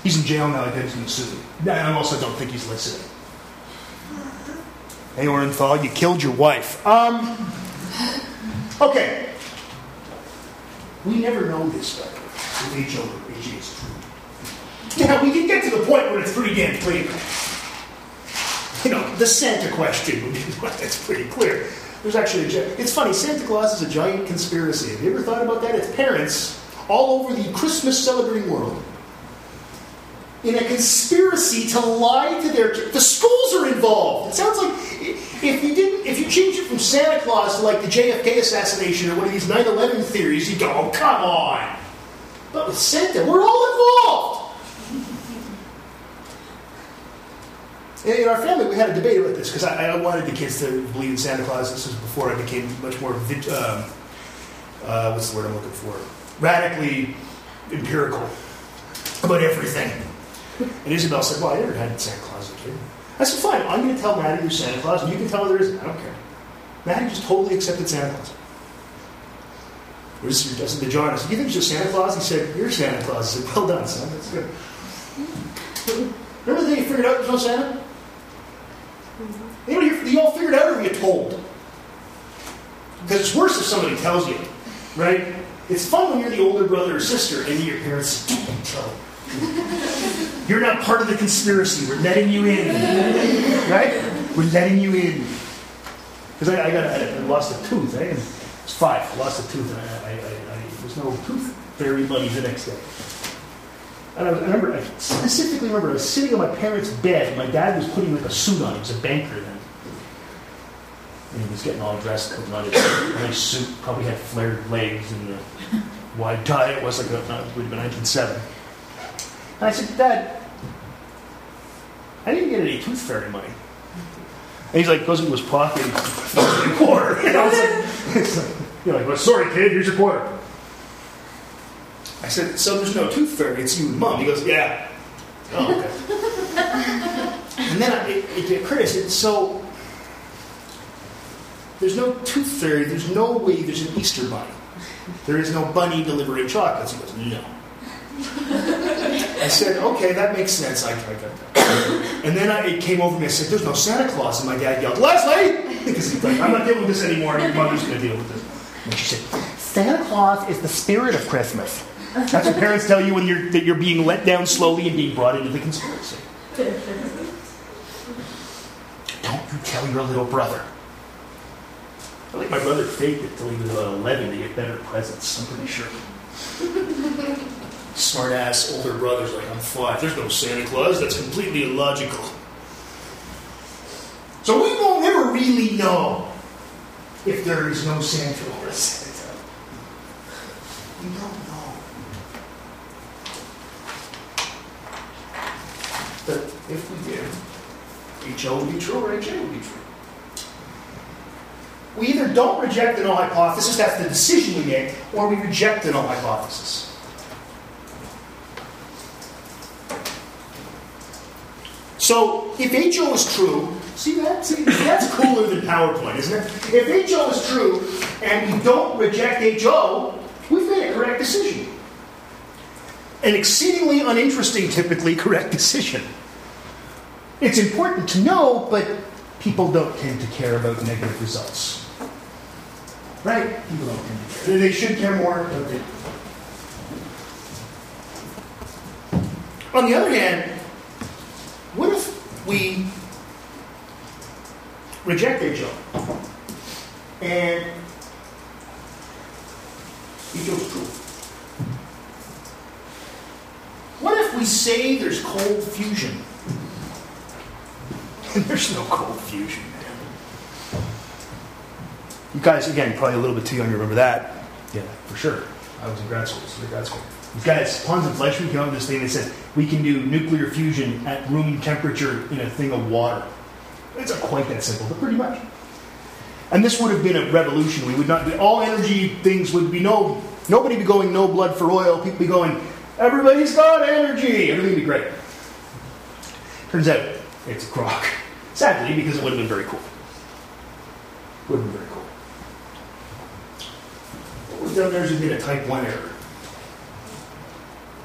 [SPEAKER 2] He's in jail now. I think he's to sue. No, I also don't think he's listening. Hey, Orenthal, you killed your wife. Um, okay. We never know this, by the way, if HO AG is true. Now, we can get to the point where it's pretty damn clear. You know, the Santa question would be one that's pretty clear. There's actually a, it's funny, Santa Claus is a giant conspiracy. Have you ever thought about that? It's parents all over the Christmas celebrating world in a conspiracy to lie to their. The schools are involved. It sounds like if you didn't, if you change it from Santa Claus to like the JFK assassination or one of these 9/11 theories, you go, "Oh, come on!" But with Santa, we're all involved. In our family, we had a debate about this because I, I wanted the kids to believe in Santa Claus. This was before I became much more, um, uh, what's the word I'm looking for? Radically empirical about everything. And Isabel said, Well, I never had Santa Claus as a kid. I said, Fine, I'm going to tell Maddie there's Santa Claus, and you can tell her there isn't. I don't care. Maddie just totally accepted Santa Claus. Where's your, to I said, You think it's just Santa Claus? He said, You're Santa Claus. I said, Well done, son. That's good. Remember the day you figured out there's no Santa? You all figured out or you told? Because it's worse if somebody tells you, right? It's fun when you're the older brother or sister and your parents don't tell. You're not part of the conspiracy. We're letting you in. Right? We're letting you in. Because I, I, got, I, lost a tooth. I was five. I lost a tooth. And I, I, I, I, there was no tooth fairy money the next day. And I, remember, I specifically remember, I was sitting on my parents' bed. My dad was putting like a suit on. He was a banker then. And he was getting all dressed, putting on his nice suit. Probably had flared legs and the wide tie. It was like a, it would have been 1907. And I said, Dad, I didn't get any tooth fairy money. And he's like, goes into his pocket and throws me a quarter. You know, it's like, it's like, you're like, well, sorry, kid, here's your quarter. I said, so there's no tooth fairy, it's you and mom. He goes, yeah. Oh, okay. and then I, it, it occurred, I said, so there's no tooth fairy, there's no way there's an Easter bunny. There is no bunny delivering chocolates. He goes, no. I said, okay, that makes sense. I, I got that. And then I, it came over me. I said, there's no Santa Claus. And my dad yelled, Leslie! Because he's like, I'm not dealing with this anymore. Your mother's going to deal with this. And she said, Santa Claus is the spirit of Christmas. That's what parents tell you when you're, that you're being let down slowly and being brought into the conspiracy. Don't you tell your little brother. I think my brother faked it till he was about 11 to get better presents. I'm pretty sure. Smart ass older brother's like, I'm five. There's no Santa Claus. That's completely illogical. So we will never really know if there is no Santa or a Santa. We don't know. But if we did, HO would be true or HA would be true. We either don't reject the null hypothesis, that's the decision we make, or we reject the null hypothesis. So if HO is true, see that? See, that's cooler than PowerPoint, isn't it? If HO is true and we don't reject HO, we've made a correct decision. An exceedingly uninteresting, typically correct decision. It's important to know, but people don't tend to care about negative results. Right? People don't tend to care. They should care more, don't they? On the other hand, what if we reject HO and HO's true? What if we say there's cold fusion? there's no cold fusion. You guys, again, probably a little bit too young to remember that. Yeah, for sure. I was in grad school, so grad school. These guys, Pons and Fleischmann came up with this thing. that says we can do nuclear fusion at room temperature in a thing of water. It's not quite that simple, but pretty much. And this would have been a revolution. We would not be, all energy things would be no, nobody be going no blood for oil. People be going, everybody's got energy. Everything would be great. Turns out it's a crock. Sadly, because it would have been very cool. Would have been very cool. What was down there is has been a type 1 error.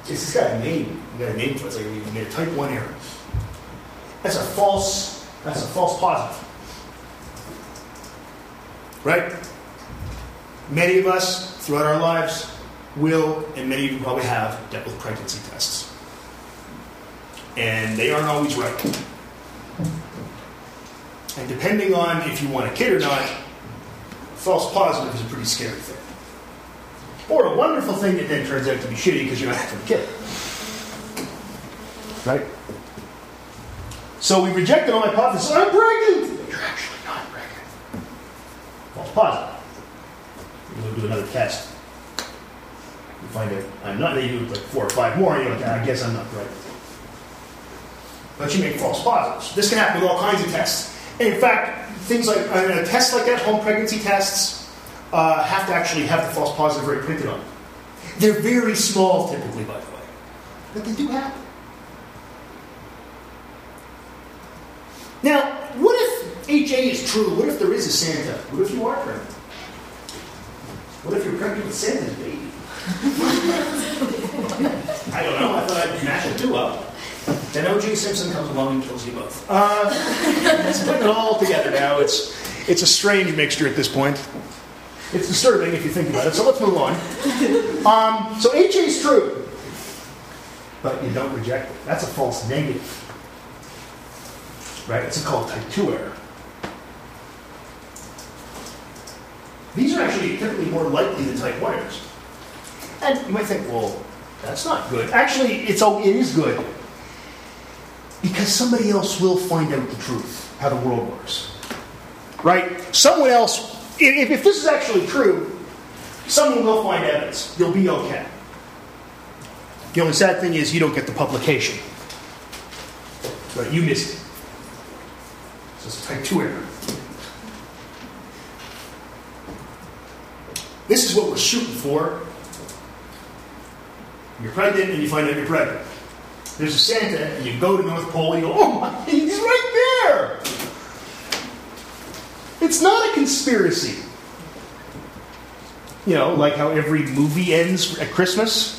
[SPEAKER 2] It's got a name. You got a name for it. It's like you made a type 1 error. That's a false, that's a false positive. Right? Many of us throughout our lives will, and many of you probably have, dealt with pregnancy tests. And they aren't always right. And depending on if you want a kid or not, false positive is a pretty scary thing. Or a wonderful thing that then turns out to be shitty because you're not having a kid. Right? So we rejected all hypothesis. I'm pregnant! You're actually not pregnant. False positive. You go do another test. You find out I'm not. They do like four or five more. and You're like, "Ah, I guess I'm not pregnant. But you make false positives. This can happen with all kinds of tests. And in fact, things like a test like that, home pregnancy tests, uh, have to actually have the false positive rate printed on them. They're very small, typically, by the way, but they do happen. Now, what if HA is true? What if there is a Santa? What if you are pregnant? What if you're pregnant with Santa's baby? I don't know. I thought I'd match the two up. Then O.J. Simpson comes along and kills you both. Uh, let's put it all together now. It's it's a strange mixture at this point. It's disturbing if you think about it. So let's move on. Um, so HA is true, but you don't reject it. That's a false negative. Right? It's called type 2 error. These are actually typically more likely than type 1 errors. And you might think, well, that's not good. Actually, it's oh, it is good. Because somebody else will find out the truth, how the world works. Right? Someone else, if, if this is actually true, someone will find evidence. You'll be okay. The only sad thing is you don't get the publication. Right? You missed it. So it's a type 2 error. This is what we're shooting for. You're pregnant and you find out you're pregnant. There's a Santa and you go to North Pole and you go, oh my, he's right there. It's not a conspiracy. You know, like how every movie ends at Christmas.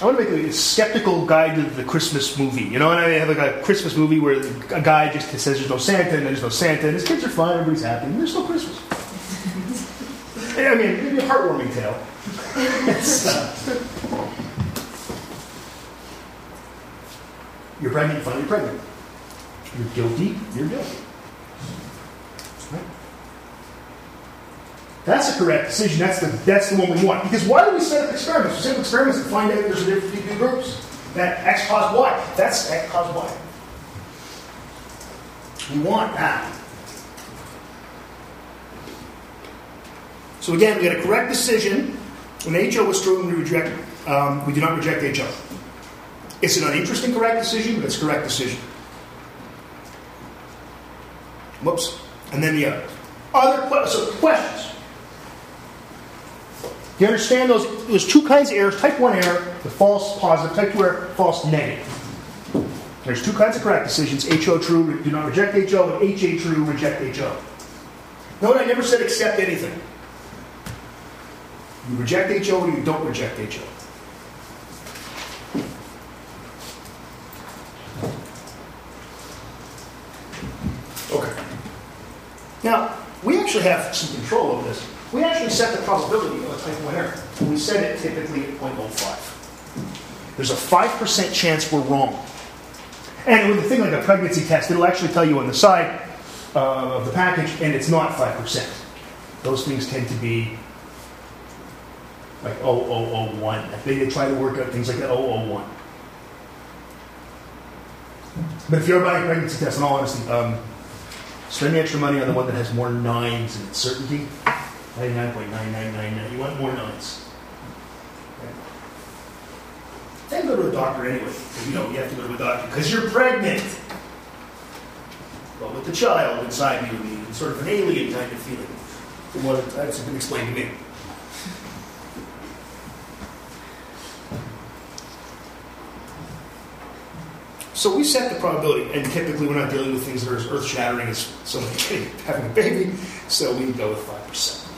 [SPEAKER 2] I want to make a skeptical guide to the Christmas movie. You know, and I have like a Christmas movie where a guy just says there's no Santa and there's no Santa and his kids are fine, everybody's happy, and there's no Christmas. I mean, maybe a heartwarming tale. It's, uh, you're pregnant, you're pregnant. You're guilty, you're guilty. That's a correct decision. That's the, that's the one we want. Because why do we set up experiments? We set up experiments to find out if there's a difference between groups. That X caused Y. That's X caused Y. We want that. So again, we got a correct decision. When HO was true, we reject. Um, we do not reject HO. It's an uninteresting correct decision, but it's a correct decision. Whoops. And then the other. Other so questions. Do you understand those? There's two kinds of errors. Type 1 error, the false positive. Type 2 error, false negative. There's two kinds of correct decisions. HO true, do not reject HO, and HA true, reject HO. Note I never said accept anything. You reject HO or you don't reject HO. Okay. Now, we actually have some control over this. We actually set the probability of a type 1 error. We set it typically at 0.05. There's a 5% chance we're wrong. And with a thing like a pregnancy test, it'll actually tell you on the side uh, of the package, and it's not 5%. Those things tend to be like 0001. They, they try to work out things like that 001. But if you're buying a pregnancy test, in all honesty, um, spend the extra money on the one that has more nines in its 99.9999. You want more nines. Okay. Then go to a doctor anyway. You know you have to go to a doctor because you're pregnant. but with the child inside you, the sort of an alien kind of feeling, from what has been explained to me. So we set the probability, and typically we're not dealing with things that are as earth-shattering as someone having a baby, so we go with five percent. It's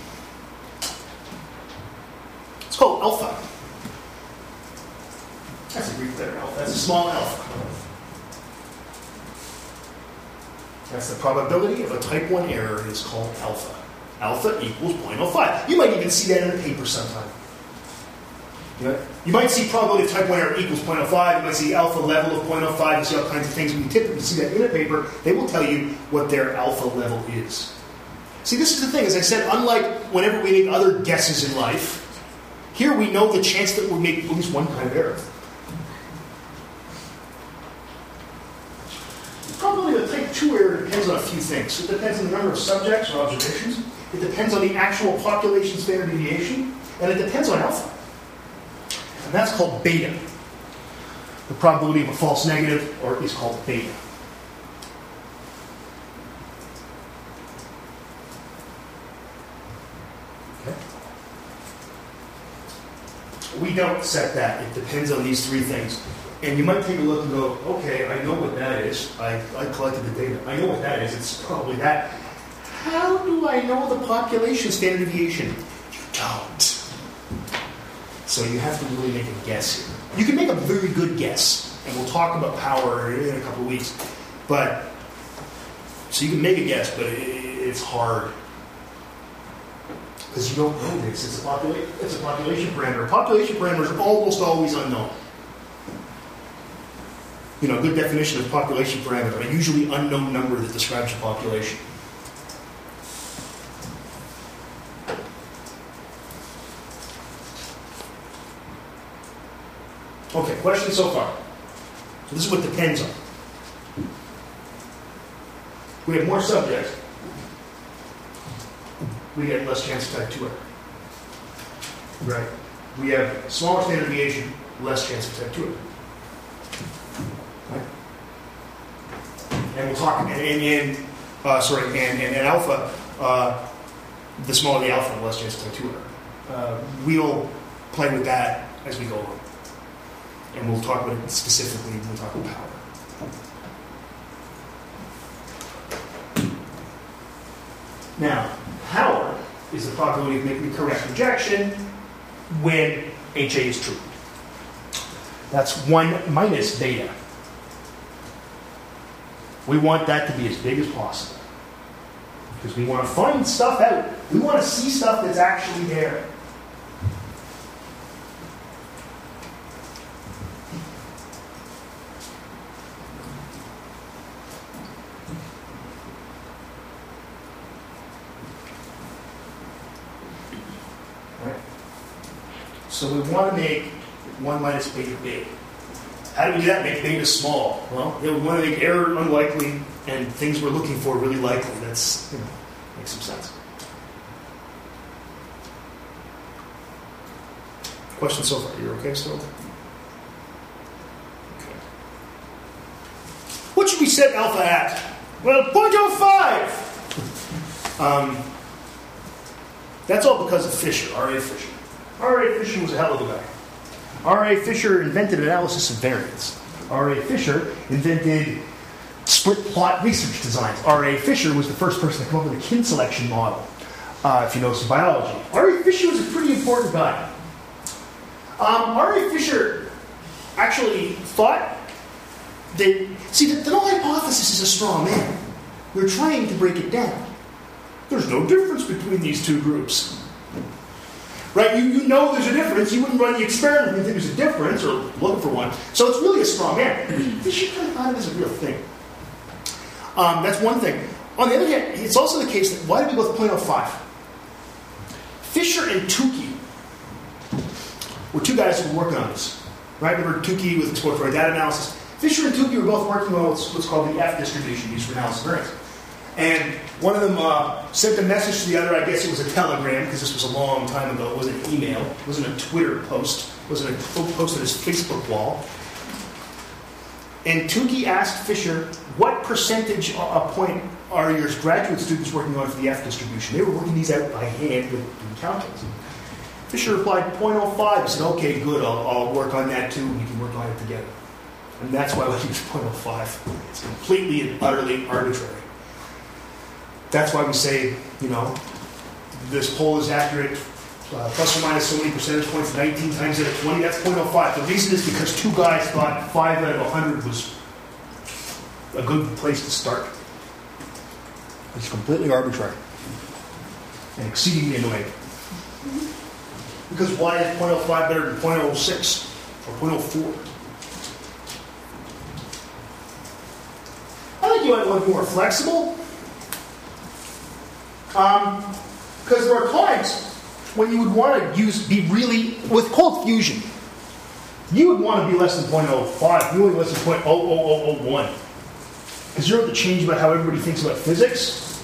[SPEAKER 2] called alpha. That's a Greek letter alpha. That's a small alpha. That's the probability of a type 1 error is called alpha. Alpha equals 0.05. You might even see that in a paper sometime. You, you might see probability of type 1 error equals 0.05. You might see alpha level of 0.05. You see all kinds of things. When you typically see that in a paper, they will tell you what their alpha level is. See, this is the thing. As I said, unlike whenever we make other guesses in life, here we know the chance that we'll make at least one kind of error. The probability of a type 2 error depends on a few things. It depends on the number of subjects or observations. It depends on the actual population standard deviation. And it depends on alpha. And that's called beta. The probability of a false negative or is called beta. Don't set that. It depends on these three things. And you might take a look and go, okay, I know what that is. I, I collected the data. I know what that is. It's probably that. How do I know the population standard deviation? You don't. So you have to really make a guess here. You can make a very good guess, and we'll talk about power in a couple of weeks. But so you can make a guess, but it, it's hard because you don't know this. It's a, popula- it's a population parameter. Population parameters are almost always unknown. You know, a good definition of population parameter, a usually unknown number that describes a population. Okay, questions so far? So this is what depends on. We have more subjects. We get less chance of type 2 error. Right. We have smaller standard deviation, less chance of type 2 error. Right? And we'll talk, and, and, and uh, sorry, and, and, and alpha, uh, the smaller the alpha, the less chance of type 2 error. Uh, we'll play with that as we go along. And we'll talk about it specifically when we talk about power. Now, power is the probability of making the correct projection when HA is true. That's 1 minus beta. We want that to be as big as possible. Because we want to find stuff out. We want to see stuff that's actually there. So we want to make 1 minus beta big. How do we do that? Make beta small. Well, yeah, we want to make error unlikely and things we're looking for really likely. That's, you know, makes some sense. Question so far? You're okay still? Okay. What should we set alpha at? Well, 0.05! Um, that's all because of Fisher, R.A. Fisher. R.A. Fisher was a hell of a guy. R.A. Fisher invented analysis of variance. R.A. Fisher invented split plot research designs. R.A. Fisher was the first person to come up with a kin selection model, uh, if you know some biology. R.A. Fisher was a pretty important guy. Um, R.A. Fisher actually thought that, see, the, the null hypothesis is a straw man. We're trying to break it down. There's no difference between these two groups. Right? You, you know there's a difference. You wouldn't run the experiment if you think there's a difference or looking for one. So it's really a straw man. Fisher kind of thought it as a real thing. Um, that's one thing. On the other hand, it's also the case that why did we go with 0.05? Fisher and Tukey were two guys who were working on this. Right? Remember Tukey with exploratory data analysis. Fisher and Tukey were both working on what's, what's called the F distribution used for analysis variance. And one of them uh, sent a message to the other. I guess it was a telegram because this was a long time ago. It wasn't an email. It wasn't a Twitter post. It wasn't a post on his Facebook wall. And Tukey asked Fisher, what percentage a point are your graduate students working on for the F distribution? They were working these out by hand with calculus. Fisher replied 0.05. He said, okay, good, I'll, I'll work on that too. We can work on it together. And that's why we use 0.05. It's completely and utterly arbitrary. That's why we say, you know, this poll is accurate, uh, plus or minus so many percentage points, 19 times it at 20, that's 0.05. The reason is because two guys thought 5 out of 100 was a good place to start. It's completely arbitrary and exceedingly annoying. Because why is 0.05 better than 0.06 or 0.04? I think you might want to be more flexible. Um, because there are times when you would want to use be really with cold fusion. You would want to be less than 0.05, you would less than 0.00001. Because you're at the change about how everybody thinks about physics.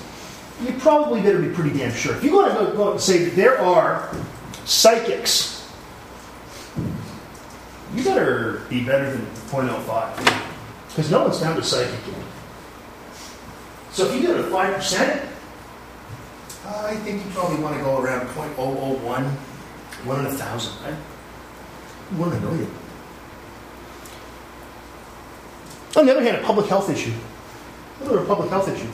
[SPEAKER 2] You probably better be pretty damn sure. If you want to go out and say that there are psychics, you better be better than 0.05. Because no one's found a psychic yet. So if you go to 5%, I think you probably want to go around 0.001, 1 in a thousand, right? 1 in a million. On the other hand, a public health issue. Another public health issue.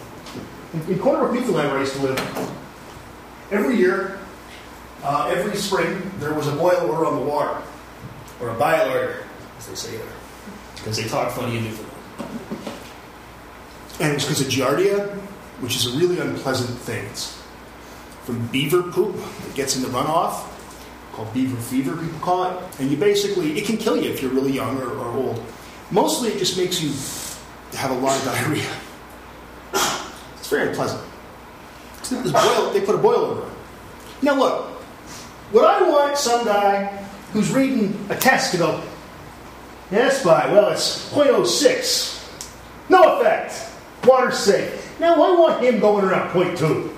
[SPEAKER 2] In, in Corner Brook, Newfoundland, where I used to live, every year, uh, every spring, there was a boil order on the water, or a bile order, as they say there, because they talk funny in Newfoundland. And it was because of giardia, which is a really unpleasant thing. It's from beaver poop that gets in the runoff, called beaver fever, people call it. And you basically, it can kill you if you're really young or, or old. Mostly it just makes you have a lot of diarrhea. It's very unpleasant. Boil, they put a boil over it. Now look, would I want some guy who's reading a test to go, yes, by, well, it's 0.06. No effect. Water's safe. Now I want him going around 0.2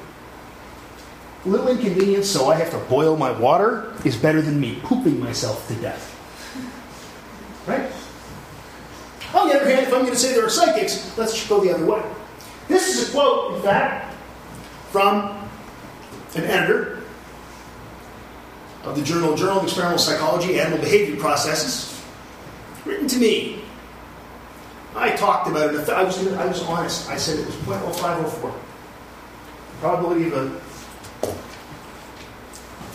[SPEAKER 2] little inconvenience, so I have to boil my water, is better than me pooping myself to death. Right? On the other hand, if I'm going to say there are psychics, let's go the other way. This is a quote, in fact, from an editor of the journal Journal of Experimental Psychology, Animal Behavior Processes, written to me. I talked about it. I was, I was honest. I said it was 0.0504. Probability of a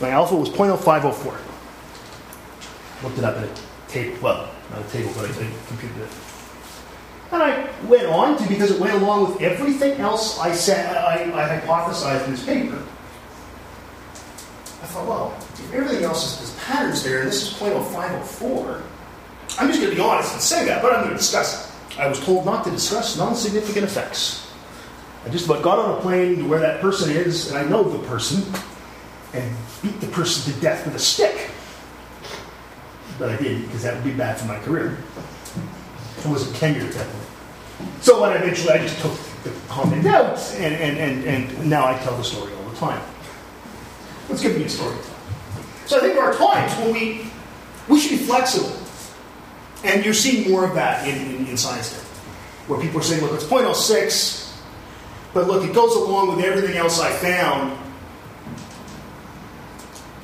[SPEAKER 2] my alpha was 0.0504. Looked it up in a table. Well, not a table, but I, I computed it. And I went on to, because it went along with everything else I said, I, I hypothesized in this paper. I thought, well, if everything else is there's patterns there, and this is 0.0504, I'm just going to be honest and say that, but I'm going to discuss it. I was told not to discuss non significant effects. I just about got on a plane to where that person is, and I know the person, and beat the person to death with a stick. But I didn't, because that would be bad for my career. I wasn't tenured at that point. So what eventually I just took the comment out, and, and, and, and now I tell the story all the time. Let's give me a story. So I think there are times when we, we should be flexible. And you're seeing more of that in, in, in science now, where people are saying, look, it's 0.06, but look, it goes along with everything else I found,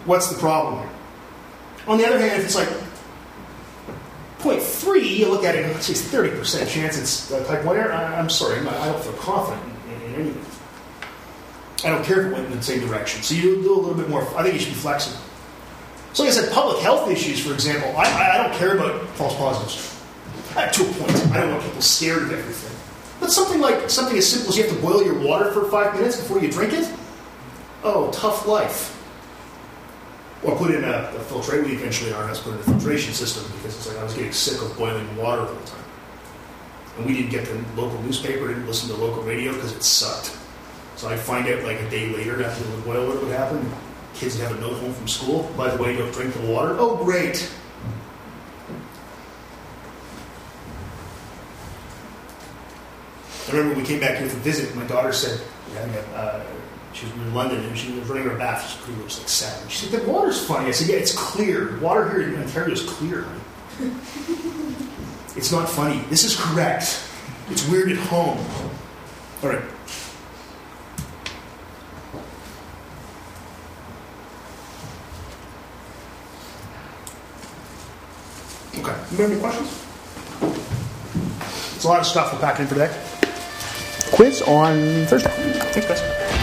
[SPEAKER 2] What's the problem here? On the other hand, if it's like 0.3, you look at it and it's 30% chance it's uh, type 1 error. I, am sorry, I'm I don't feel confident in, in, anything. I don't care if it went in the same direction. So you do a little bit more, I think you should be flexible. So, like I said, public health issues, for example, I, I don't care about false positives. Uh, to a point. I don't want people scared of everything. But something like something as simple as you have to boil your water for five minutes before you drink it? Oh, tough life or put in a, a filtration. We eventually our house put in a filtration system because it's like I was getting sick of boiling water all the time. And we didn't get the local newspaper, didn't listen to local radio because it sucked. So I'd find out like a day later after the boil what would happen. Kids have a note home from school. By the way, don't drink the water. Oh, great. I remember when we came back here for visit, my daughter said, having a, uh, she was in London and she was running her bath. She pretty much like seven. She said, "The water's funny." I said, "Yeah, it's clear. Water here in Ontario is clear, honey. it's
[SPEAKER 7] not funny. This is correct. It's weird at home. All right. Okay. Have any questions? It's a lot of stuff we're packing in for today. Quiz on Thursday. Thanks, guys.